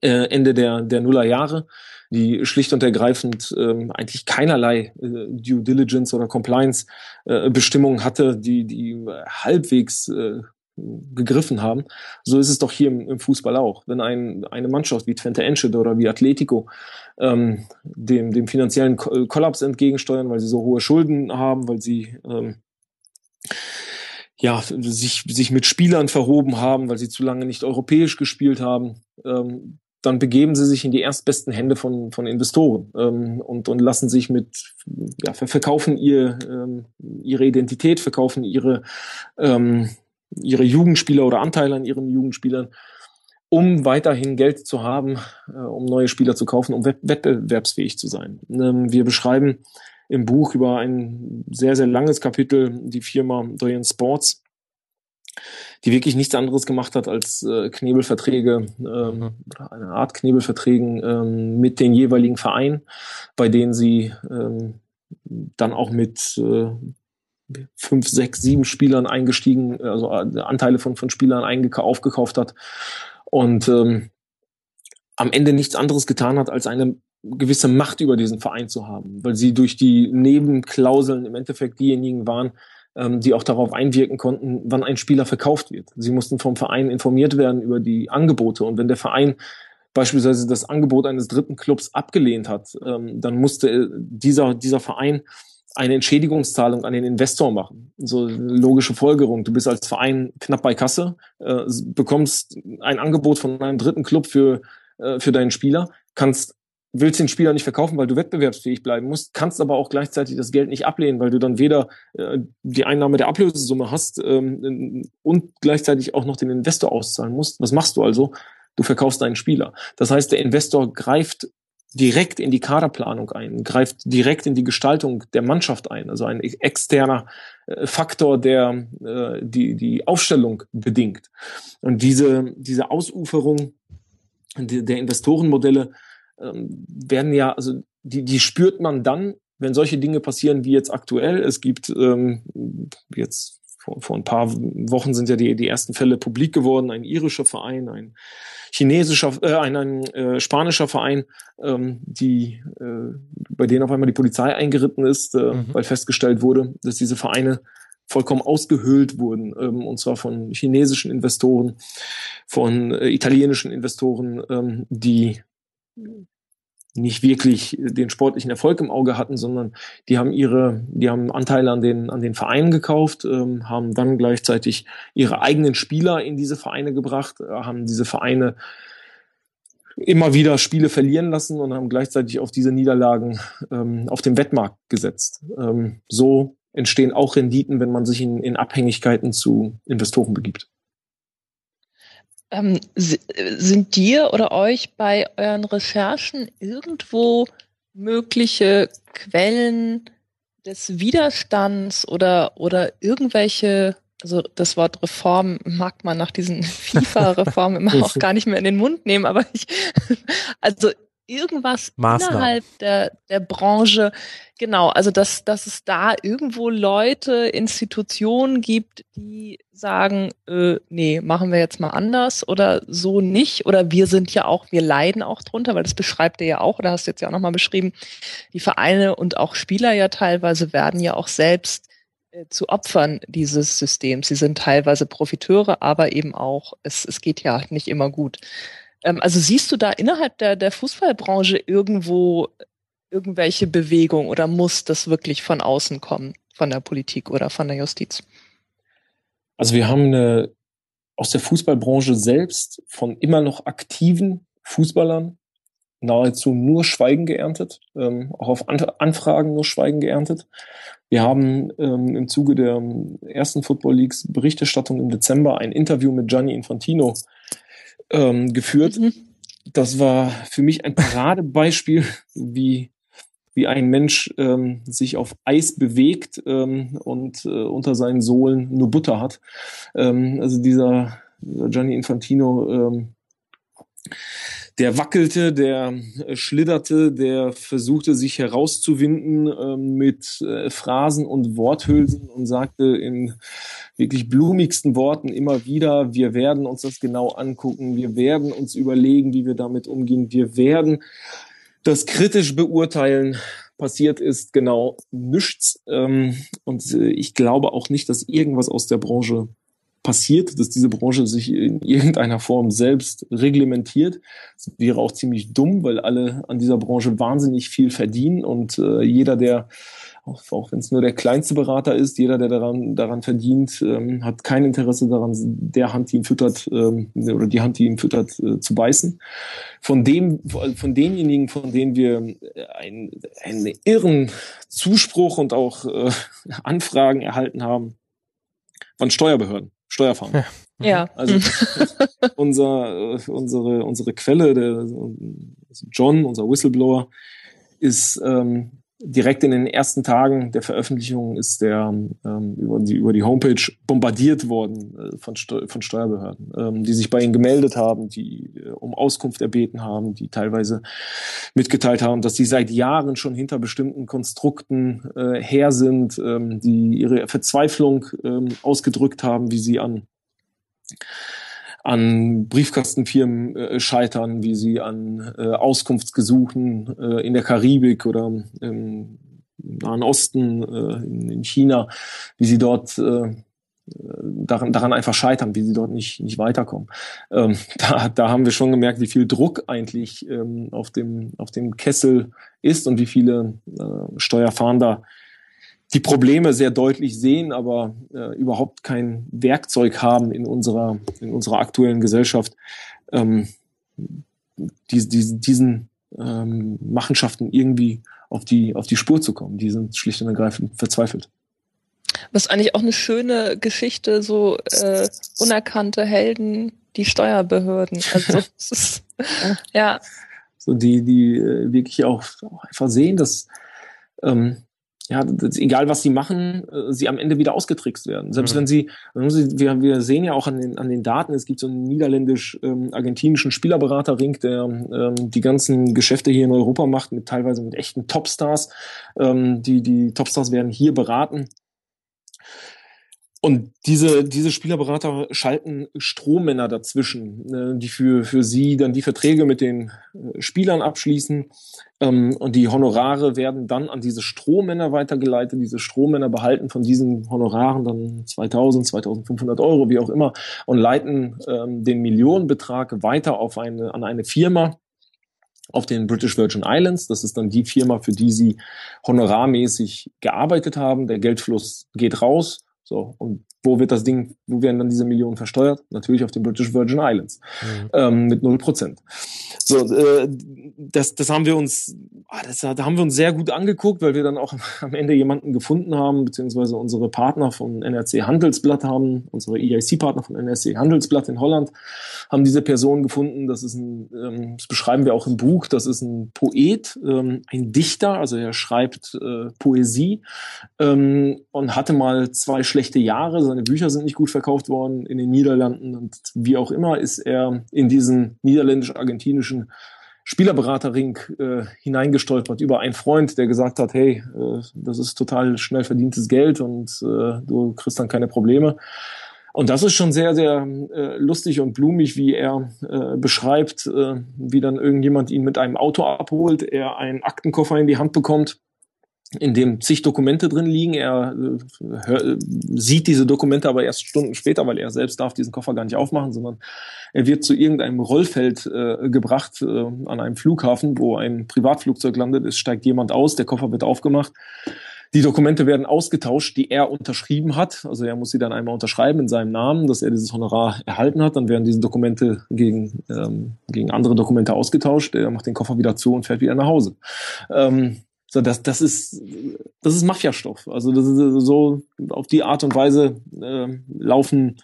äh, Ende der, der Nullerjahre, die schlicht und ergreifend ähm, eigentlich keinerlei äh, Due Diligence oder Compliance äh, Bestimmungen hatte, die, die halbwegs äh, gegriffen haben. So ist es doch hier im, im Fußball auch. Wenn ein, eine Mannschaft wie Twente Enschede oder wie Atletico ähm, dem, dem finanziellen Kollaps entgegensteuern, weil sie so hohe Schulden haben, weil sie ähm, ja, sich, sich mit Spielern verhoben haben, weil sie zu lange nicht europäisch gespielt haben, ähm, dann begeben sie sich in die erstbesten Hände von, von Investoren ähm, und, und lassen sich mit, ja, verkaufen ihr, ähm, ihre Identität, verkaufen ihre, ähm, ihre Jugendspieler oder Anteile an ihren Jugendspielern, um weiterhin Geld zu haben, äh, um neue Spieler zu kaufen, um wettbewerbsfähig zu sein. Ähm, wir beschreiben im Buch über ein sehr, sehr langes Kapitel die Firma Doyen Sports, die wirklich nichts anderes gemacht hat als äh, Knebelverträge, ähm, mhm. eine Art Knebelverträgen ähm, mit den jeweiligen Vereinen, bei denen sie ähm, dann auch mit äh, fünf, sechs, sieben Spielern eingestiegen, also äh, Anteile von, von Spielern aufgekauft hat und ähm, am Ende nichts anderes getan hat, als eine gewisse Macht über diesen Verein zu haben, weil sie durch die Nebenklauseln im Endeffekt diejenigen waren, ähm, die auch darauf einwirken konnten, wann ein Spieler verkauft wird. Sie mussten vom Verein informiert werden über die Angebote und wenn der Verein beispielsweise das Angebot eines dritten Clubs abgelehnt hat, ähm, dann musste dieser, dieser Verein eine Entschädigungszahlung an den Investor machen. So logische Folgerung. Du bist als Verein knapp bei Kasse, äh, bekommst ein Angebot von einem dritten Club für, äh, für deinen Spieler, kannst willst den Spieler nicht verkaufen, weil du wettbewerbsfähig bleiben musst, kannst aber auch gleichzeitig das Geld nicht ablehnen, weil du dann weder äh, die Einnahme der Ablösesumme hast ähm, und gleichzeitig auch noch den Investor auszahlen musst. Was machst du also? Du verkaufst deinen Spieler. Das heißt, der Investor greift direkt in die Kaderplanung ein, greift direkt in die Gestaltung der Mannschaft ein, also ein externer äh, Faktor, der äh, die, die Aufstellung bedingt. Und diese, diese Ausuferung der Investorenmodelle ähm, werden ja, also die, die spürt man dann, wenn solche Dinge passieren wie jetzt aktuell. Es gibt ähm, jetzt vor, vor ein paar Wochen sind ja die, die ersten Fälle publik geworden. Ein irischer Verein, ein chinesischer, äh, ein, ein äh, spanischer Verein, ähm, die, äh, bei denen auf einmal die Polizei eingeritten ist, äh, mhm. weil festgestellt wurde, dass diese Vereine vollkommen ausgehöhlt wurden, ähm, und zwar von chinesischen Investoren, von äh, italienischen Investoren, ähm, die nicht wirklich den sportlichen Erfolg im Auge hatten, sondern die haben ihre, die haben Anteile an den, an den Vereinen gekauft, ähm, haben dann gleichzeitig ihre eigenen Spieler in diese Vereine gebracht, äh, haben diese Vereine immer wieder Spiele verlieren lassen und haben gleichzeitig auf diese Niederlagen ähm, auf dem Wettmarkt gesetzt. Ähm, so entstehen auch Renditen, wenn man sich in, in Abhängigkeiten zu Investoren begibt. Ähm, sind dir oder euch bei euren Recherchen irgendwo mögliche Quellen des Widerstands oder, oder irgendwelche, also das Wort Reform mag man nach diesen FIFA-Reformen immer auch gar nicht mehr in den Mund nehmen, aber ich, also irgendwas Maßnahmen. innerhalb der, der Branche. Genau, also dass, dass es da irgendwo Leute, Institutionen gibt, die sagen, äh, nee, machen wir jetzt mal anders oder so nicht. Oder wir sind ja auch, wir leiden auch drunter, weil das beschreibt ihr ja auch, oder hast du jetzt ja auch nochmal beschrieben, die Vereine und auch Spieler ja teilweise werden ja auch selbst äh, zu Opfern dieses Systems. Sie sind teilweise Profiteure, aber eben auch, es, es geht ja nicht immer gut. Ähm, also siehst du da innerhalb der, der Fußballbranche irgendwo irgendwelche Bewegung oder muss das wirklich von außen kommen, von der Politik oder von der Justiz? Also wir haben eine, aus der Fußballbranche selbst von immer noch aktiven Fußballern nahezu nur Schweigen geerntet, ähm, auch auf Anfragen nur Schweigen geerntet. Wir haben ähm, im Zuge der ersten Football Leagues Berichterstattung im Dezember ein Interview mit Gianni Infantino ähm, geführt. Mhm. Das war für mich ein Paradebeispiel, wie, wie ein Mensch ähm, sich auf Eis bewegt ähm, und äh, unter seinen Sohlen nur Butter hat. Ähm, also dieser, dieser Gianni Infantino ähm, der wackelte, der äh, schlitterte, der versuchte sich herauszuwinden äh, mit äh, Phrasen und Worthülsen und sagte in wirklich blumigsten Worten immer wieder, wir werden uns das genau angucken, wir werden uns überlegen, wie wir damit umgehen, wir werden das kritisch beurteilen. Passiert ist genau nichts. Ähm, und äh, ich glaube auch nicht, dass irgendwas aus der Branche passiert, dass diese Branche sich in irgendeiner Form selbst reglementiert. Das wäre auch ziemlich dumm, weil alle an dieser Branche wahnsinnig viel verdienen und äh, jeder, der auch, wenn es nur der kleinste Berater ist, jeder, der daran, daran verdient, ähm, hat kein Interesse daran, der Hand, die ihn füttert, ähm, oder die Hand, die ihn füttert, äh, zu beißen. Von dem, von denjenigen, von denen wir einen, einen irren Zuspruch und auch äh, Anfragen erhalten haben, von Steuerbehörden. Steuerfahnder. Ja. Also unser, äh, unsere, unsere Quelle, der John, unser Whistleblower, ist ähm, direkt in den ersten Tagen der Veröffentlichung ist der ähm, über, die, über die Homepage bombardiert worden äh, von, Steu von Steuerbehörden, ähm, die sich bei ihnen gemeldet haben, die äh, um Auskunft erbeten haben, die teilweise mitgeteilt haben, dass sie seit Jahren schon hinter bestimmten Konstrukten äh, her sind, ähm, die ihre Verzweiflung ähm, ausgedrückt haben, wie sie an an Briefkastenfirmen äh, scheitern, wie sie an äh, Auskunftsgesuchen äh, in der Karibik oder im Nahen Osten, äh, in, in, China, wie sie dort äh, daran, daran einfach scheitern, wie sie dort nicht, nicht weiterkommen. Ähm, da, da haben wir schon gemerkt, wie viel Druck eigentlich ähm, auf, dem, auf dem Kessel ist und wie viele äh, Steuerfahnder die Probleme sehr deutlich sehen, aber äh, überhaupt kein Werkzeug haben in unserer, in unserer aktuellen Gesellschaft, ähm, die, die, diesen ähm, Machenschaften irgendwie auf die, auf die Spur zu kommen. Die sind schlicht und ergreifend verzweifelt. Was eigentlich auch eine schöne Geschichte, so äh, unerkannte Helden, die Steuerbehörden. Also es ist, ja. So die, die äh, wirklich auch, auch einfach sehen, dass ähm, ja, egal was sie machen, äh, sie am Ende wieder ausgetrickst werden. Selbst mhm. wenn sie, wir, wir sehen ja auch an den, an den Daten, es gibt so einen niederländisch-argentinischen ähm, Spielerberaterring, der ähm, die ganzen Geschäfte hier in Europa macht, mit teilweise mit echten Topstars. Ähm, die, die Topstars werden hier beraten und diese, diese Spielerberater schalten Strohmänner dazwischen, äh, die für, für sie dann die Verträge mit den äh, Spielern abschließen. Ähm, und die Honorare werden dann an diese Strohmänner weitergeleitet. Diese Strohmänner behalten von diesen Honoraren dann 2000, 2500 Euro, wie auch immer, und leiten ähm, den Millionenbetrag weiter auf eine, an eine Firma, auf den British Virgin Islands. Das ist dann die Firma, für die sie honorarmäßig gearbeitet haben. Der Geldfluss geht raus. So, und wo wird das Ding, wo werden dann diese Millionen versteuert? Natürlich auf den British Virgin Islands mhm. ähm, mit null Prozent. So, äh, das, das haben wir uns, ah, das, da haben wir uns sehr gut angeguckt, weil wir dann auch am Ende jemanden gefunden haben, beziehungsweise unsere Partner von NRC Handelsblatt haben, unsere EIC-Partner von NRC Handelsblatt in Holland, haben diese Person gefunden. Das ist ein, ähm, das beschreiben wir auch im Buch. Das ist ein Poet, ähm, ein Dichter, also er schreibt äh, Poesie ähm, und hatte mal zwei schlechte Jahre seine Bücher sind nicht gut verkauft worden in den Niederlanden und wie auch immer ist er in diesen niederländisch-argentinischen Spielerberaterring äh, hineingestolpert über einen Freund, der gesagt hat, hey, äh, das ist total schnell verdientes Geld und äh, du kriegst dann keine Probleme. Und das ist schon sehr, sehr äh, lustig und blumig, wie er äh, beschreibt, äh, wie dann irgendjemand ihn mit einem Auto abholt, er einen Aktenkoffer in die Hand bekommt in dem zig Dokumente drin liegen. Er äh, hör, sieht diese Dokumente aber erst Stunden später, weil er selbst darf diesen Koffer gar nicht aufmachen, sondern er wird zu irgendeinem Rollfeld äh, gebracht äh, an einem Flughafen, wo ein Privatflugzeug landet. Es steigt jemand aus, der Koffer wird aufgemacht. Die Dokumente werden ausgetauscht, die er unterschrieben hat. Also er muss sie dann einmal unterschreiben in seinem Namen, dass er dieses Honorar erhalten hat. Dann werden diese Dokumente gegen, ähm, gegen andere Dokumente ausgetauscht. Er macht den Koffer wieder zu und fährt wieder nach Hause. Ähm, so, das, das ist, das ist Mafiastoff. Also das ist so auf die Art und Weise äh, laufen,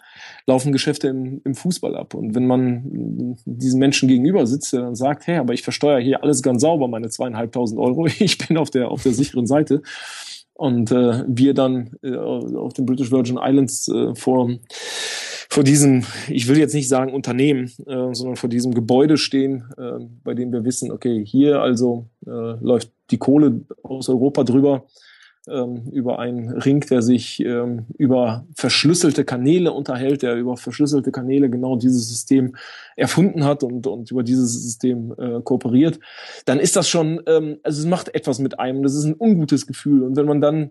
laufen Geschäfte im, im Fußball ab. Und wenn man diesen Menschen gegenüber sitzt, der dann sagt, hey, aber ich versteuere hier alles ganz sauber, meine zweieinhalbtausend Euro, ich bin auf der auf der sicheren Seite. Und äh, wir dann äh, auf den British Virgin Islands äh, vor vor diesem, ich will jetzt nicht sagen Unternehmen, äh, sondern vor diesem Gebäude stehen, äh, bei dem wir wissen, okay, hier also äh, läuft die Kohle aus Europa drüber ähm, über einen Ring, der sich ähm, über verschlüsselte Kanäle unterhält, der über verschlüsselte Kanäle genau dieses System erfunden hat und, und über dieses System äh, kooperiert, dann ist das schon, ähm, also es macht etwas mit einem, das ist ein ungutes Gefühl. Und wenn man dann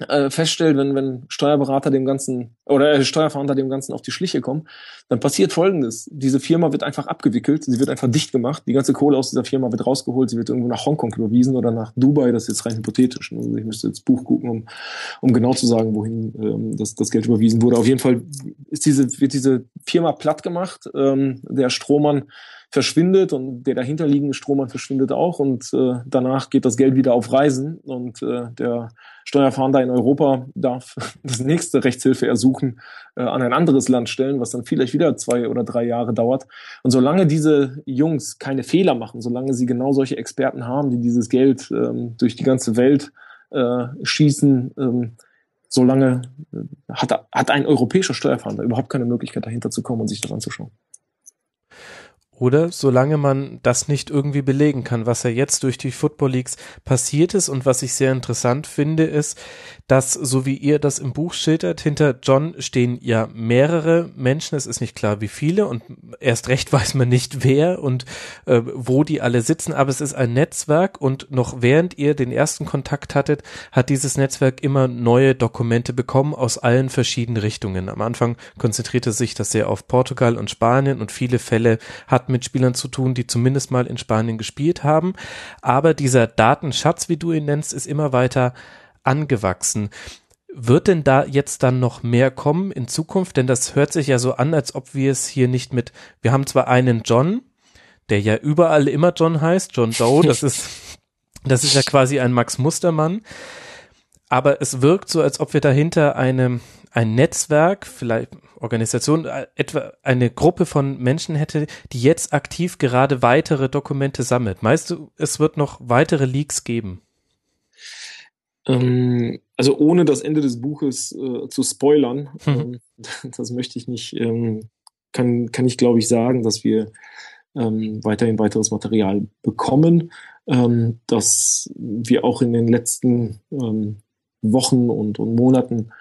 äh, feststellt, wenn, wenn Steuerberater dem Ganzen oder äh, Steuerfahnder dem Ganzen auf die Schliche kommen, dann passiert Folgendes. Diese Firma wird einfach abgewickelt, sie wird einfach dicht gemacht, die ganze Kohle aus dieser Firma wird rausgeholt, sie wird irgendwo nach Hongkong überwiesen oder nach Dubai, das ist jetzt rein hypothetisch. Also ich müsste jetzt Buch gucken, um, um genau zu sagen, wohin ähm, das, das Geld überwiesen wurde. Auf jeden Fall ist diese, wird diese Firma platt gemacht, ähm, der Strohmann verschwindet und der dahinterliegende Strohmann verschwindet auch und äh, danach geht das Geld wieder auf Reisen und äh, der Steuerfahnder in Europa darf das nächste Rechtshilfe ersuchen äh, an ein anderes Land stellen, was dann vielleicht wieder zwei oder drei Jahre dauert. Und solange diese Jungs keine Fehler machen, solange sie genau solche Experten haben, die dieses Geld ähm, durch die ganze Welt äh, schießen, ähm, solange äh, hat, hat ein europäischer Steuerfahnder überhaupt keine Möglichkeit dahinter zu kommen und sich das anzuschauen. Oder solange man das nicht irgendwie belegen kann, was ja jetzt durch die Football Leagues passiert ist und was ich sehr interessant finde, ist, dass, so wie ihr das im Buch schildert, hinter John stehen ja mehrere Menschen. Es ist nicht klar, wie viele und erst recht weiß man nicht, wer und äh, wo die alle sitzen, aber es ist ein Netzwerk und noch während ihr den ersten Kontakt hattet, hat dieses Netzwerk immer neue Dokumente bekommen aus allen verschiedenen Richtungen. Am Anfang konzentrierte sich das sehr auf Portugal und Spanien und viele Fälle hatten mit Spielern zu tun, die zumindest mal in Spanien gespielt haben. Aber dieser Datenschatz, wie du ihn nennst, ist immer weiter angewachsen. Wird denn da jetzt dann noch mehr kommen in Zukunft? Denn das hört sich ja so an, als ob wir es hier nicht mit, wir haben zwar einen John, der ja überall immer John heißt, John Doe, das ist, das ist ja quasi ein Max Mustermann. Aber es wirkt so, als ob wir dahinter eine, ein Netzwerk, vielleicht Organisation, äh, etwa eine Gruppe von Menschen hätte, die jetzt aktiv gerade weitere Dokumente sammelt. Meinst du, es wird noch weitere Leaks geben? Ähm, also ohne das Ende des Buches äh, zu spoilern, mhm. ähm, das möchte ich nicht, ähm, kann, kann ich glaube ich sagen, dass wir ähm, weiterhin weiteres Material bekommen, ähm, dass wir auch in den letzten Wochen und, und Monaten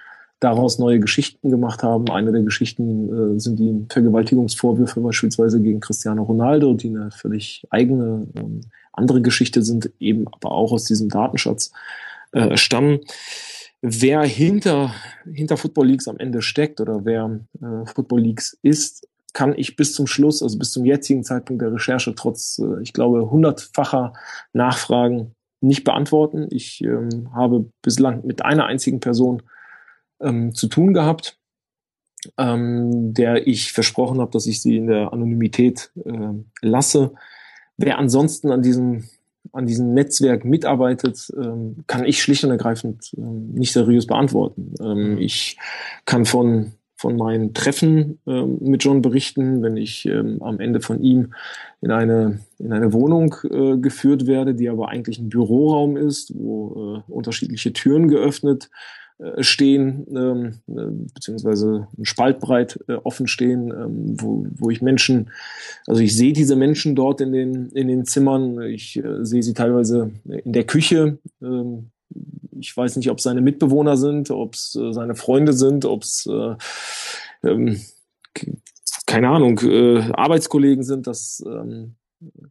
daraus neue Geschichten gemacht haben. Eine der Geschichten äh, sind die Vergewaltigungsvorwürfe beispielsweise gegen Cristiano Ronaldo, die eine völlig eigene, ähm, andere Geschichte sind, eben aber auch aus diesem Datenschatz äh, stammen. Wer hinter, hinter Football Leagues am Ende steckt oder wer äh, Football Leagues ist, kann ich bis zum Schluss, also bis zum jetzigen Zeitpunkt der Recherche, trotz, äh, ich glaube, hundertfacher Nachfragen nicht beantworten. Ich ähm, habe bislang mit einer einzigen Person ähm, zu tun gehabt, ähm, der ich versprochen habe, dass ich sie in der Anonymität äh, lasse. Wer ansonsten an diesem an diesem Netzwerk mitarbeitet, ähm, kann ich schlicht und ergreifend ähm, nicht seriös beantworten. Ähm, mhm. ich kann von von meinen Treffen ähm, mit John berichten, wenn ich ähm, am Ende von ihm in eine, in eine Wohnung äh, geführt werde, die aber eigentlich ein Büroraum ist, wo äh, unterschiedliche Türen geöffnet stehen, ähm, äh, beziehungsweise spaltbreit äh, offen stehen, ähm, wo, wo ich Menschen, also ich sehe diese Menschen dort in den, in den Zimmern, ich äh, sehe sie teilweise in der Küche, ähm, ich weiß nicht, ob es seine Mitbewohner sind, ob es äh, seine Freunde sind, ob es äh, ähm, keine Ahnung, äh, Arbeitskollegen sind, das ähm,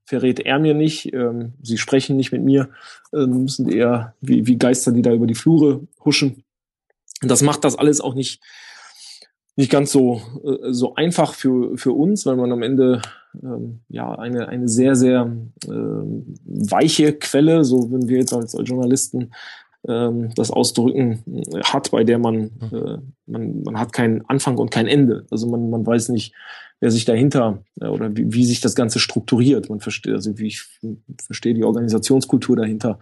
verrät er mir nicht. Ähm, sie sprechen nicht mit mir, ähm, sind eher wie, wie Geister, die da über die Flure huschen. Das macht das alles auch nicht, nicht ganz so, äh, so einfach für, für uns, weil man am Ende ähm, ja eine, eine sehr, sehr äh, weiche Quelle, so wenn wir jetzt als, als Journalisten ähm, das ausdrücken, äh, hat, bei der man, mhm. äh, man, man hat keinen Anfang und kein Ende. Also man, man weiß nicht, wer sich dahinter äh, oder wie, wie sich das Ganze strukturiert. Man versteht, also wie ich verstehe die Organisationskultur dahinter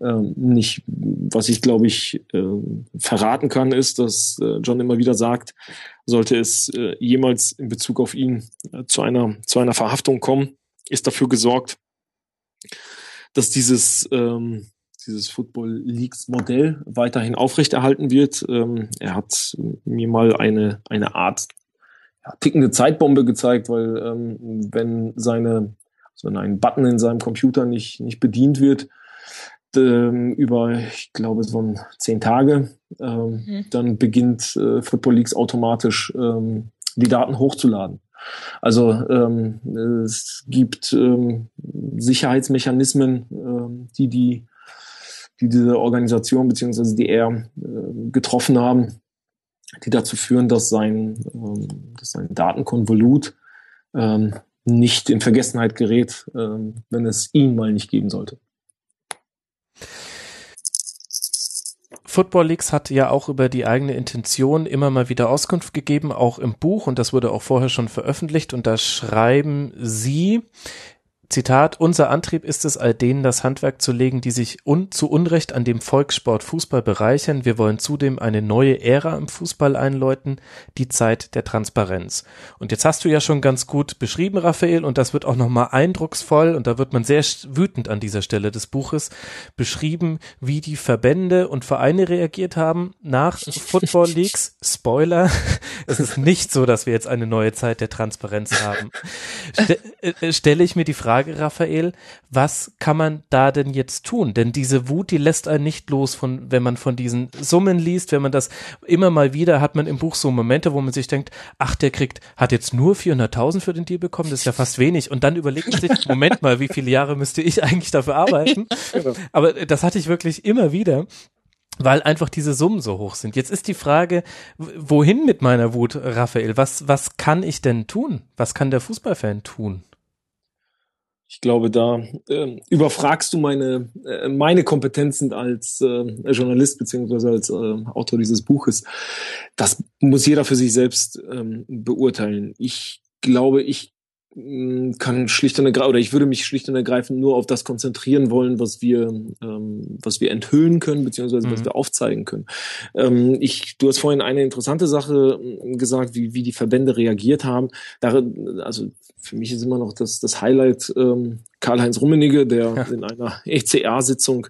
ähm, nicht. Was ich, glaube ich, äh, verraten kann, ist, dass äh, John immer wieder sagt, sollte es äh, jemals in Bezug auf ihn äh, zu einer zu einer Verhaftung kommen, ist dafür gesorgt, dass dieses ähm, dieses Football Leagues Modell weiterhin aufrechterhalten wird. Ähm, er hat mir mal eine, eine Art ja, tickende Zeitbombe gezeigt, weil ähm, wenn seine, also wenn ein Button in seinem Computer nicht, nicht bedient wird, ähm, über, ich glaube, so zehn Tage, ähm, mhm. dann beginnt äh, Football Leagues automatisch ähm, die Daten hochzuladen. Also ähm, es gibt ähm, Sicherheitsmechanismen, ähm, die die die diese Organisation beziehungsweise die er äh, getroffen haben, die dazu führen, dass sein, ähm, dass sein Datenkonvolut ähm, nicht in Vergessenheit gerät, ähm, wenn es ihn mal nicht geben sollte. Football Leagues hat ja auch über die eigene Intention immer mal wieder Auskunft gegeben, auch im Buch, und das wurde auch vorher schon veröffentlicht. Und da schreiben Sie, Zitat, unser Antrieb ist es, all denen das Handwerk zu legen, die sich un zu Unrecht an dem Volkssport Fußball bereichern. Wir wollen zudem eine neue Ära im Fußball einläuten, die Zeit der Transparenz. Und jetzt hast du ja schon ganz gut beschrieben, Raphael, und das wird auch nochmal eindrucksvoll, und da wird man sehr wütend an dieser Stelle des Buches, beschrieben, wie die Verbände und Vereine reagiert haben nach Football Leagues. Spoiler, es ist nicht so, dass wir jetzt eine neue Zeit der Transparenz haben. Ste äh, stelle ich mir die Frage, Frage, Raphael, was kann man da denn jetzt tun? Denn diese Wut, die lässt einen nicht los, von, wenn man von diesen Summen liest, wenn man das immer mal wieder hat man im Buch so Momente, wo man sich denkt, ach, der kriegt, hat jetzt nur 400.000 für den Deal bekommen, das ist ja fast wenig. Und dann überlegt man sich, Moment mal, wie viele Jahre müsste ich eigentlich dafür arbeiten? Aber das hatte ich wirklich immer wieder weil einfach diese Summen so hoch sind. Jetzt ist die Frage, wohin mit meiner Wut, Raphael? Was, was kann ich denn tun? Was kann der Fußballfan tun? Ich glaube, da äh, überfragst du meine, äh, meine Kompetenzen als äh, Journalist beziehungsweise als äh, Autor dieses Buches. Das muss jeder für sich selbst ähm, beurteilen. Ich glaube, ich kann schlicht und ergreifend, oder ich würde mich schlicht und ergreifend nur auf das konzentrieren wollen, was wir, ähm, was wir enthüllen können, beziehungsweise mhm. was wir aufzeigen können. Ähm, ich, du hast vorhin eine interessante Sache hm, gesagt, wie, wie die Verbände reagiert haben. Darin, also für mich ist immer noch das, das Highlight ähm, Karl-Heinz Rummenigge, der ja. in einer ECA-Sitzung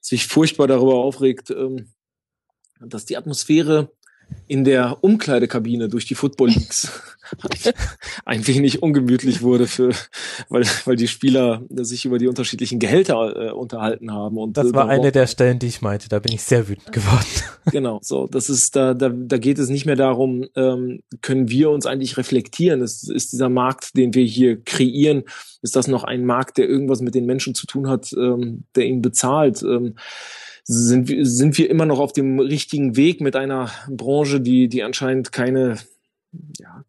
sich furchtbar darüber aufregt, ähm, dass die Atmosphäre in der Umkleidekabine durch die Football Leagues ein wenig ungemütlich wurde für, weil, weil die Spieler sich über die unterschiedlichen Gehälter äh, unterhalten haben. Und das war eine der Stellen, die ich meinte. Da bin ich sehr wütend geworden. Genau, so das ist da, da, da geht es nicht mehr darum, ähm, können wir uns eigentlich reflektieren? Ist, ist dieser Markt, den wir hier kreieren, ist das noch ein Markt, der irgendwas mit den Menschen zu tun hat, ähm, der ihn bezahlt? Ähm, sind, wir sind wir immer noch auf dem richtigen Weg mit einer Branche, die, die anscheinend keine, ja,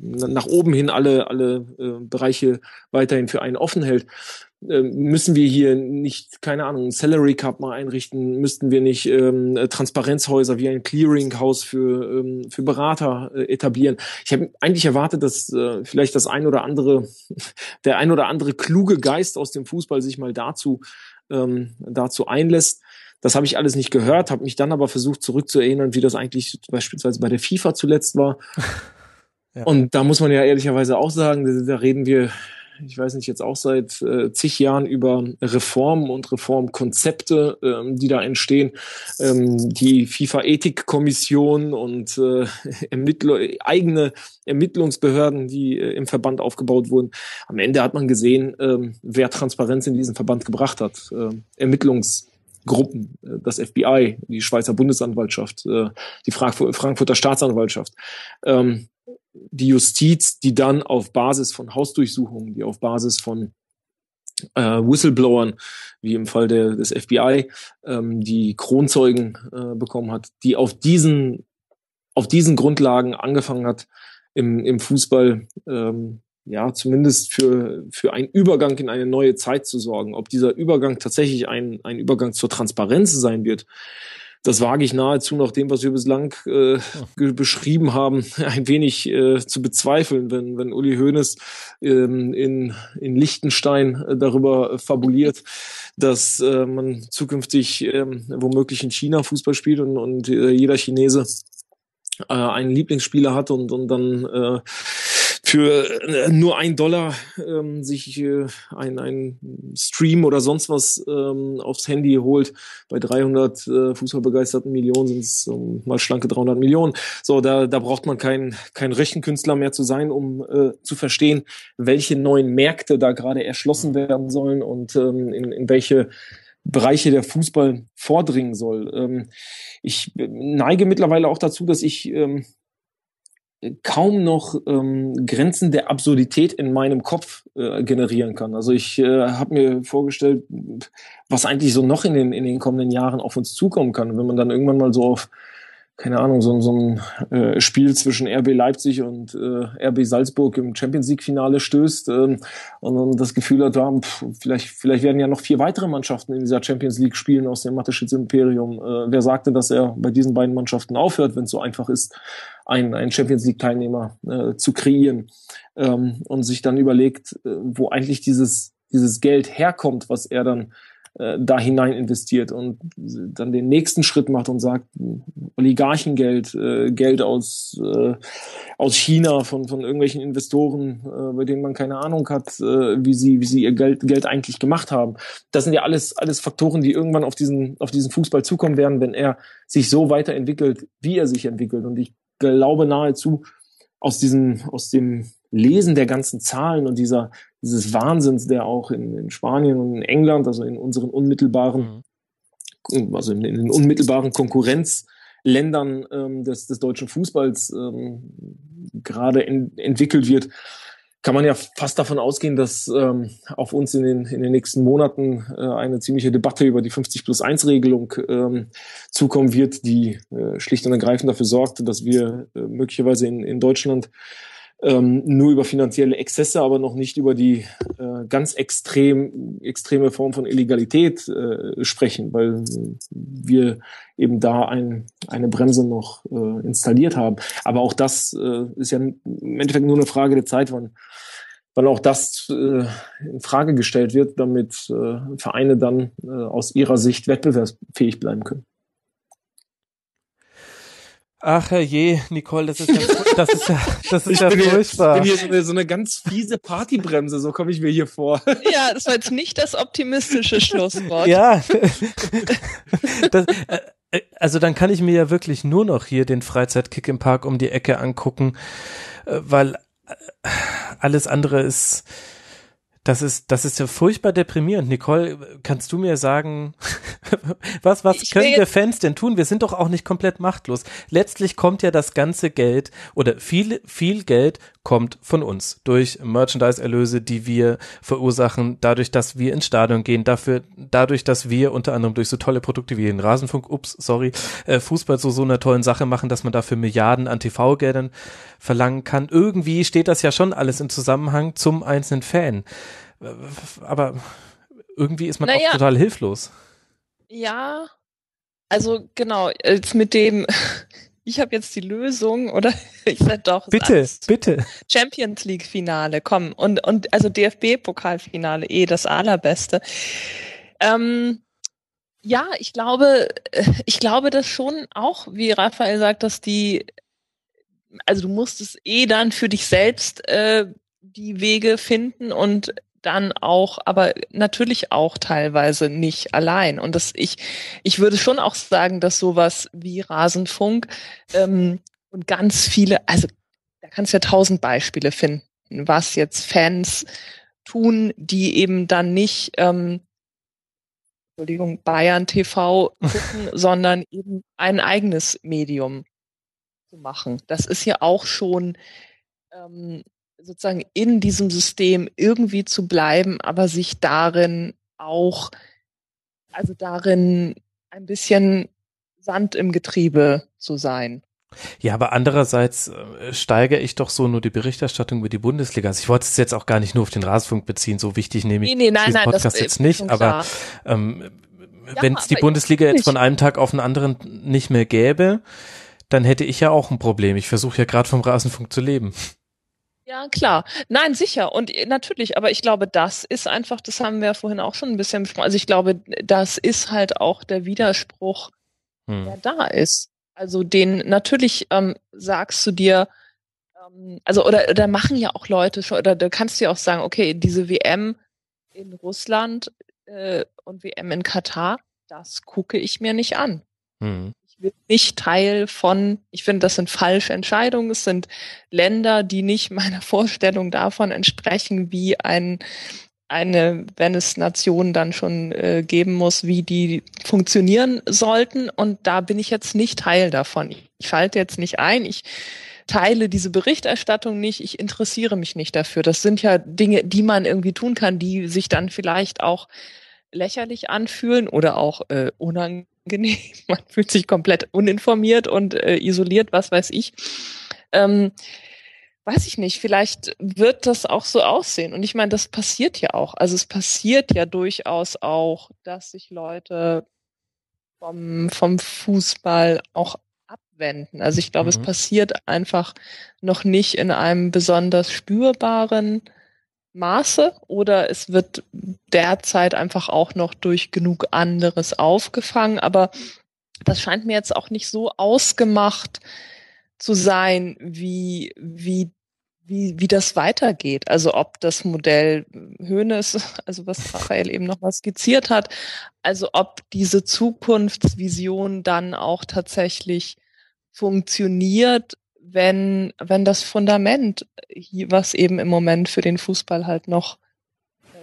nach oben hin alle, alle äh, Bereiche weiterhin für einen offen hält. Ähm, müssen wir hier nicht, keine Ahnung, ein Salary Cup mal einrichten? Müssten wir nicht ähm, Transparenzhäuser wie ein Clearinghouse für, ähm, für Berater äh, etablieren? Ich habe eigentlich erwartet, dass äh, vielleicht das ein oder andere, der ein oder andere kluge Geist aus dem Fußball sich mal dazu, ähm, dazu einlässt. Das habe ich alles nicht gehört, habe mich dann aber versucht zurückzuerinnern, wie das eigentlich beispielsweise bei der FIFA zuletzt war. Ja. Und da muss man ja ehrlicherweise auch sagen, da reden wir ich weiß nicht, jetzt auch seit äh, zig Jahren über Reformen und Reformkonzepte, ähm, die da entstehen. Ähm, die FIFA-Ethikkommission und äh, Ermittler, eigene Ermittlungsbehörden, die äh, im Verband aufgebaut wurden. Am Ende hat man gesehen, ähm, wer Transparenz in diesen Verband gebracht hat. Äh, Ermittlungsgruppen, äh, das FBI, die Schweizer Bundesanwaltschaft, äh, die Frankfurter Staatsanwaltschaft. Ähm, die Justiz, die dann auf Basis von Hausdurchsuchungen, die auf Basis von äh, Whistleblowern, wie im Fall der, des FBI, ähm, die Kronzeugen bekommen hat, die auf diesen, auf diesen Grundlagen angefangen hat, im, im Fußball ähm, ja zumindest für, für einen Übergang in eine neue Zeit zu sorgen. Ob dieser Übergang tatsächlich ein, ein Übergang zur Transparenz sein wird, das wage ich nahezu nach dem, was wir bislang äh, beschrieben haben, ein wenig äh, zu bezweifeln, wenn, wenn Uli Hoeneß ähm, in, in Liechtenstein äh, darüber fabuliert, dass äh, man zukünftig äh, womöglich in China Fußball spielt und, und äh, jeder Chinese äh, einen Lieblingsspieler hat und, und dann äh, für äh, nur ein Dollar ähm, sich äh, ein, ein Stream oder sonst was ähm, aufs Handy holt. Bei 300 äh, fußballbegeisterten Millionen sind es um, mal schlanke 300 Millionen. So, da, da braucht man kein, kein Rechenkünstler mehr zu sein, um äh, zu verstehen, welche neuen Märkte da gerade erschlossen werden sollen und ähm, in, in welche Bereiche der Fußball vordringen soll. Ähm, ich neige mittlerweile auch dazu, dass ich ähm, kaum noch ähm, Grenzen der Absurdität in meinem Kopf äh, generieren kann. Also ich äh, habe mir vorgestellt, was eigentlich so noch in den, in den kommenden Jahren auf uns zukommen kann. Wenn man dann irgendwann mal so auf keine Ahnung, so, so ein äh, Spiel zwischen RB Leipzig und äh, RB Salzburg im Champions League-Finale stößt äh, und, und das Gefühl hat, ja, pff, vielleicht, vielleicht werden ja noch vier weitere Mannschaften in dieser Champions League spielen aus dem Mateschitz Imperium. Äh, wer sagte, dass er bei diesen beiden Mannschaften aufhört, wenn es so einfach ist, einen, einen Champions League-Teilnehmer äh, zu kreieren ähm, und sich dann überlegt, äh, wo eigentlich dieses, dieses Geld herkommt, was er dann äh, da hinein investiert und dann den nächsten Schritt macht und sagt, Oligarchengeld, äh, Geld aus, äh, aus China von, von irgendwelchen Investoren, äh, bei denen man keine Ahnung hat, äh, wie sie, wie sie ihr Geld, Geld eigentlich gemacht haben. Das sind ja alles, alles Faktoren, die irgendwann auf diesen, auf diesen Fußball zukommen werden, wenn er sich so weiterentwickelt, wie er sich entwickelt. Und ich glaube nahezu, aus diesem, aus dem Lesen der ganzen Zahlen und dieser, dieses Wahnsinns, der auch in, in Spanien und in England, also in unseren unmittelbaren, mhm. also in, in, den unmittelbaren Konkurrenzländern ähm, des, des deutschen Fußballs ähm, gerade entwickelt wird, kann man ja fast davon ausgehen, dass ähm, auf uns in den, in den nächsten Monaten äh, eine ziemliche Debatte über die 50 plus 1 Regelung ähm, zukommen wird, die äh, schlicht und ergreifend dafür sorgt, dass wir äh, möglicherweise in, in Deutschland ähm, nur über finanzielle Exzesse, aber noch nicht über die äh, ganz extrem extreme Form von Illegalität äh, sprechen, weil wir eben da ein, eine Bremse noch äh, installiert haben. Aber auch das äh, ist ja im Endeffekt nur eine Frage der Zeit, wann, wann auch das äh, in Frage gestellt wird, damit äh, Vereine dann äh, aus ihrer Sicht wettbewerbsfähig bleiben können. Ach je, Nicole, das ist ja, das ist ja, das ist ich ja bin furchtbar. Hier, ich bin hier so eine, so eine ganz fiese Partybremse, so komme ich mir hier vor. Ja, das war jetzt nicht das optimistische Schlusswort. Ja. Das, äh, äh, also dann kann ich mir ja wirklich nur noch hier den Freizeitkick im Park um die Ecke angucken, äh, weil alles andere ist, Das ist, das ist ja furchtbar deprimierend. Nicole, kannst du mir sagen, was, was Ich können wir Fans denn tun? Wir sind doch auch nicht komplett machtlos. Letztlich kommt ja das ganze Geld oder viel, viel Geld kommt von uns durch Merchandise-Erlöse, die wir verursachen, dadurch, dass wir ins Stadion gehen, dafür, dadurch, dass wir unter anderem durch so tolle Produkte wie den Rasenfunk, ups, sorry, äh, Fußball zu so einer tollen Sache machen, dass man dafür Milliarden an TV-Geldern verlangen kann. Irgendwie steht das ja schon alles im Zusammenhang zum einzelnen Fan. Aber irgendwie ist man Naja. auch total hilflos. Ja, also genau, jetzt mit dem, ich habe jetzt die Lösung, oder? Ich sag doch, Bitte, bitte. Champions League Finale, komm. Und, und also DFB Pokalfinale, eh das allerbeste. Ähm, ja, ich glaube, ich glaube das schon auch, wie Raphael sagt, dass die, also du musst es eh dann für dich selbst äh, die Wege finden und dann auch, aber natürlich auch teilweise nicht allein. Und das ich, ich würde schon auch sagen, dass sowas wie Rasenfunk ähm, und ganz viele, also da kannst du ja tausend Beispiele finden, was jetzt Fans tun, die eben dann nicht, ähm, Entschuldigung, Bayern TV gucken, sondern eben ein eigenes Medium zu machen. Das ist ja auch schon ähm, sozusagen in diesem System irgendwie zu bleiben, aber sich darin auch, also darin ein bisschen Sand im Getriebe zu sein. Ja, aber andererseits äh, steigere ich doch so nur die Berichterstattung über die Bundesliga. Also ich wollte es jetzt auch gar nicht nur auf den Rasenfunk beziehen, so wichtig nehme ich Nee, nee, nein, diesen nein, das Podcast jetzt nicht, aber ähm, Ja, wenn es die Bundesliga jetzt von einem Tag auf den anderen nicht mehr gäbe, dann hätte ich ja auch ein Problem. Ich versuche ja gerade vom Rasenfunk zu leben. Ja, klar. Nein, sicher. Und äh, natürlich, aber ich glaube, das ist einfach, das haben wir ja vorhin auch schon ein bisschen besprochen. Also ich glaube, das ist halt auch der Widerspruch, Hm. der da ist. Also den, natürlich ähm, sagst du dir, ähm, also oder, oder machen ja auch Leute schon, oder du kannst dir auch sagen, okay, diese WM in Russland äh, und WM in Katar, das gucke ich mir nicht an. Hm. Nicht Teil von, ich finde, das sind falsche Entscheidungen. Es sind Länder, die nicht meiner Vorstellung davon entsprechen, wie ein, eine, wenn es Nationen dann schon äh, geben muss, wie die funktionieren sollten. Und da bin ich jetzt nicht Teil davon. Ich, ich schalte jetzt nicht ein. Ich teile diese Berichterstattung nicht. Ich interessiere mich nicht dafür. Das sind ja Dinge, die man irgendwie tun kann, die sich dann vielleicht auch lächerlich anfühlen oder auch äh, unangenehm. Man fühlt sich komplett uninformiert und äh, isoliert, was weiß ich. Ähm, weiß ich nicht, vielleicht wird das auch so aussehen. Und ich meine, das passiert ja auch. Also es passiert ja durchaus auch, dass sich Leute vom, vom Fußball auch abwenden. Also ich glaube, es Mhm. passiert einfach noch nicht in einem besonders spürbaren Maße oder es wird derzeit einfach auch noch durch genug anderes aufgefangen. Aber das scheint mir jetzt auch nicht so ausgemacht zu sein, wie, wie, wie, wie das weitergeht. Also ob das Modell Höhnes, also was Raphael eben noch mal skizziert hat, also ob diese Zukunftsvision dann auch tatsächlich funktioniert, wenn, wenn das Fundament, was eben im Moment für den Fußball halt noch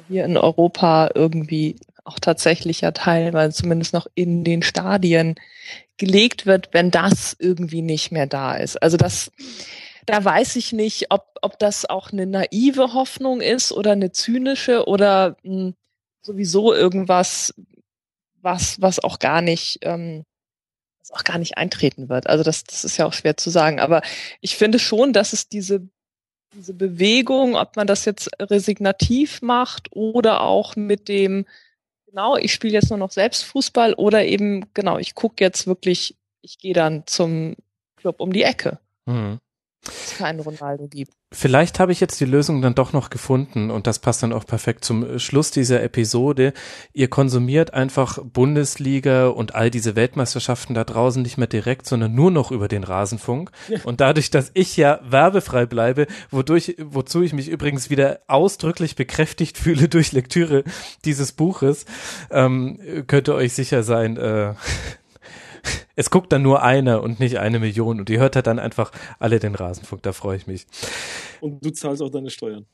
hier in Europa irgendwie auch tatsächlich ja teilweise zumindest noch in den Stadien gelegt wird, wenn das irgendwie nicht mehr da ist. Also das, da weiß ich nicht, ob, ob das auch eine naive Hoffnung ist oder eine zynische oder mh, sowieso irgendwas, was, was auch gar nicht, ähm, was auch gar nicht eintreten wird. Also das, das ist ja auch schwer zu sagen. Aber ich finde schon, dass es diese, diese Bewegung, ob man das jetzt resignativ macht oder auch mit dem, genau, ich spiele jetzt nur noch selbst Fußball oder eben, genau, ich gucke jetzt wirklich, ich gehe dann zum Club um die Ecke, Hm. wenn es keinen Ronaldo gibt. Vielleicht habe ich jetzt die Lösung dann doch noch gefunden und das passt dann auch perfekt zum äh, Schluss dieser Episode. Ihr konsumiert einfach Bundesliga und all diese Weltmeisterschaften da draußen nicht mehr direkt, sondern nur noch über den Rasenfunk. Und dadurch, dass ich ja werbefrei bleibe, wodurch, wozu ich mich übrigens wieder ausdrücklich bekräftigt fühle durch Lektüre dieses Buches, ähm, könnt ihr euch sicher sein, äh, es guckt dann nur einer und nicht eine Million und ihr hört halt dann einfach alle den Rasenfunk, da freue ich mich. Und du zahlst auch deine Steuern.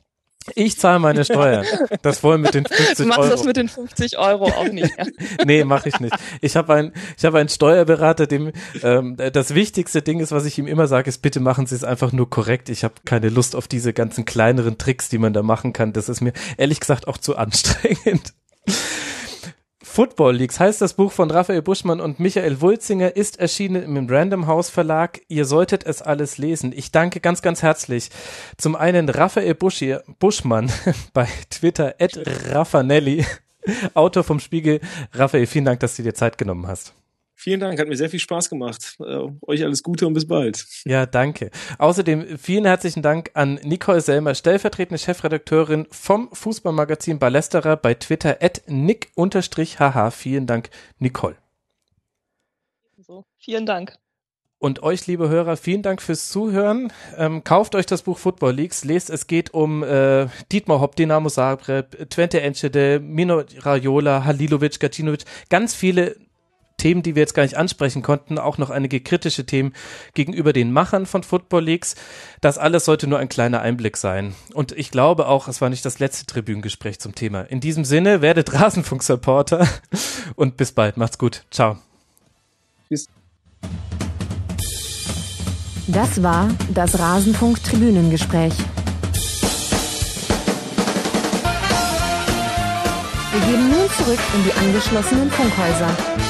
Ich zahle meine Steuern. Das wollen mit den 50 du machst Euro. das mit den 50 Euro auch nicht. Ja. nee, mache ich nicht. Ich habe ein, ich habe einen Steuerberater, dem ähm, das wichtigste Ding ist, was ich ihm immer sage, ist, bitte machen Sie es einfach nur korrekt. Ich habe keine Lust auf diese ganzen kleineren Tricks, die man da machen kann. Das ist mir ehrlich gesagt auch zu anstrengend. Football Leagues heißt das Buch von Raphael Buschmann und Michael Wulzinger, ist erschienen im Random House Verlag. Ihr solltet es alles lesen. Ich danke ganz, ganz herzlich zum einen Raphael Buschi, Buschmann bei Twitter, at Raffanelli, Autor vom Spiegel. Raphael, vielen Dank, dass du dir Zeit genommen hast. Vielen Dank, hat mir sehr viel Spaß gemacht. Äh, euch alles Gute und bis bald. Ja, danke. Außerdem vielen herzlichen Dank an Nicole Selmer, stellvertretende Chefredakteurin vom Fußballmagazin Ballesterer bei Twitter at nick-hh. Vielen Dank, Nicole. So, vielen Dank. Und euch, liebe Hörer, vielen Dank fürs Zuhören. Ähm, kauft euch das Buch Football Leagues, lest, es geht um äh, Dietmar Hopp, Dinamo Zagreb, Twente Enschede, Mino Raiola, Halilovic, Gacinovic, ganz viele Themen, die wir jetzt gar nicht ansprechen konnten, auch noch einige kritische Themen gegenüber den Machern von Football Leagues. Das alles sollte nur ein kleiner Einblick sein. Und ich glaube auch, es war nicht das letzte Tribünengespräch zum Thema. In diesem Sinne, werdet Rasenfunk-Supporter und bis bald. Macht's gut. Ciao. Tschüss. Das war das Rasenfunk-Tribünengespräch. Wir gehen nun zurück in die angeschlossenen Funkhäuser.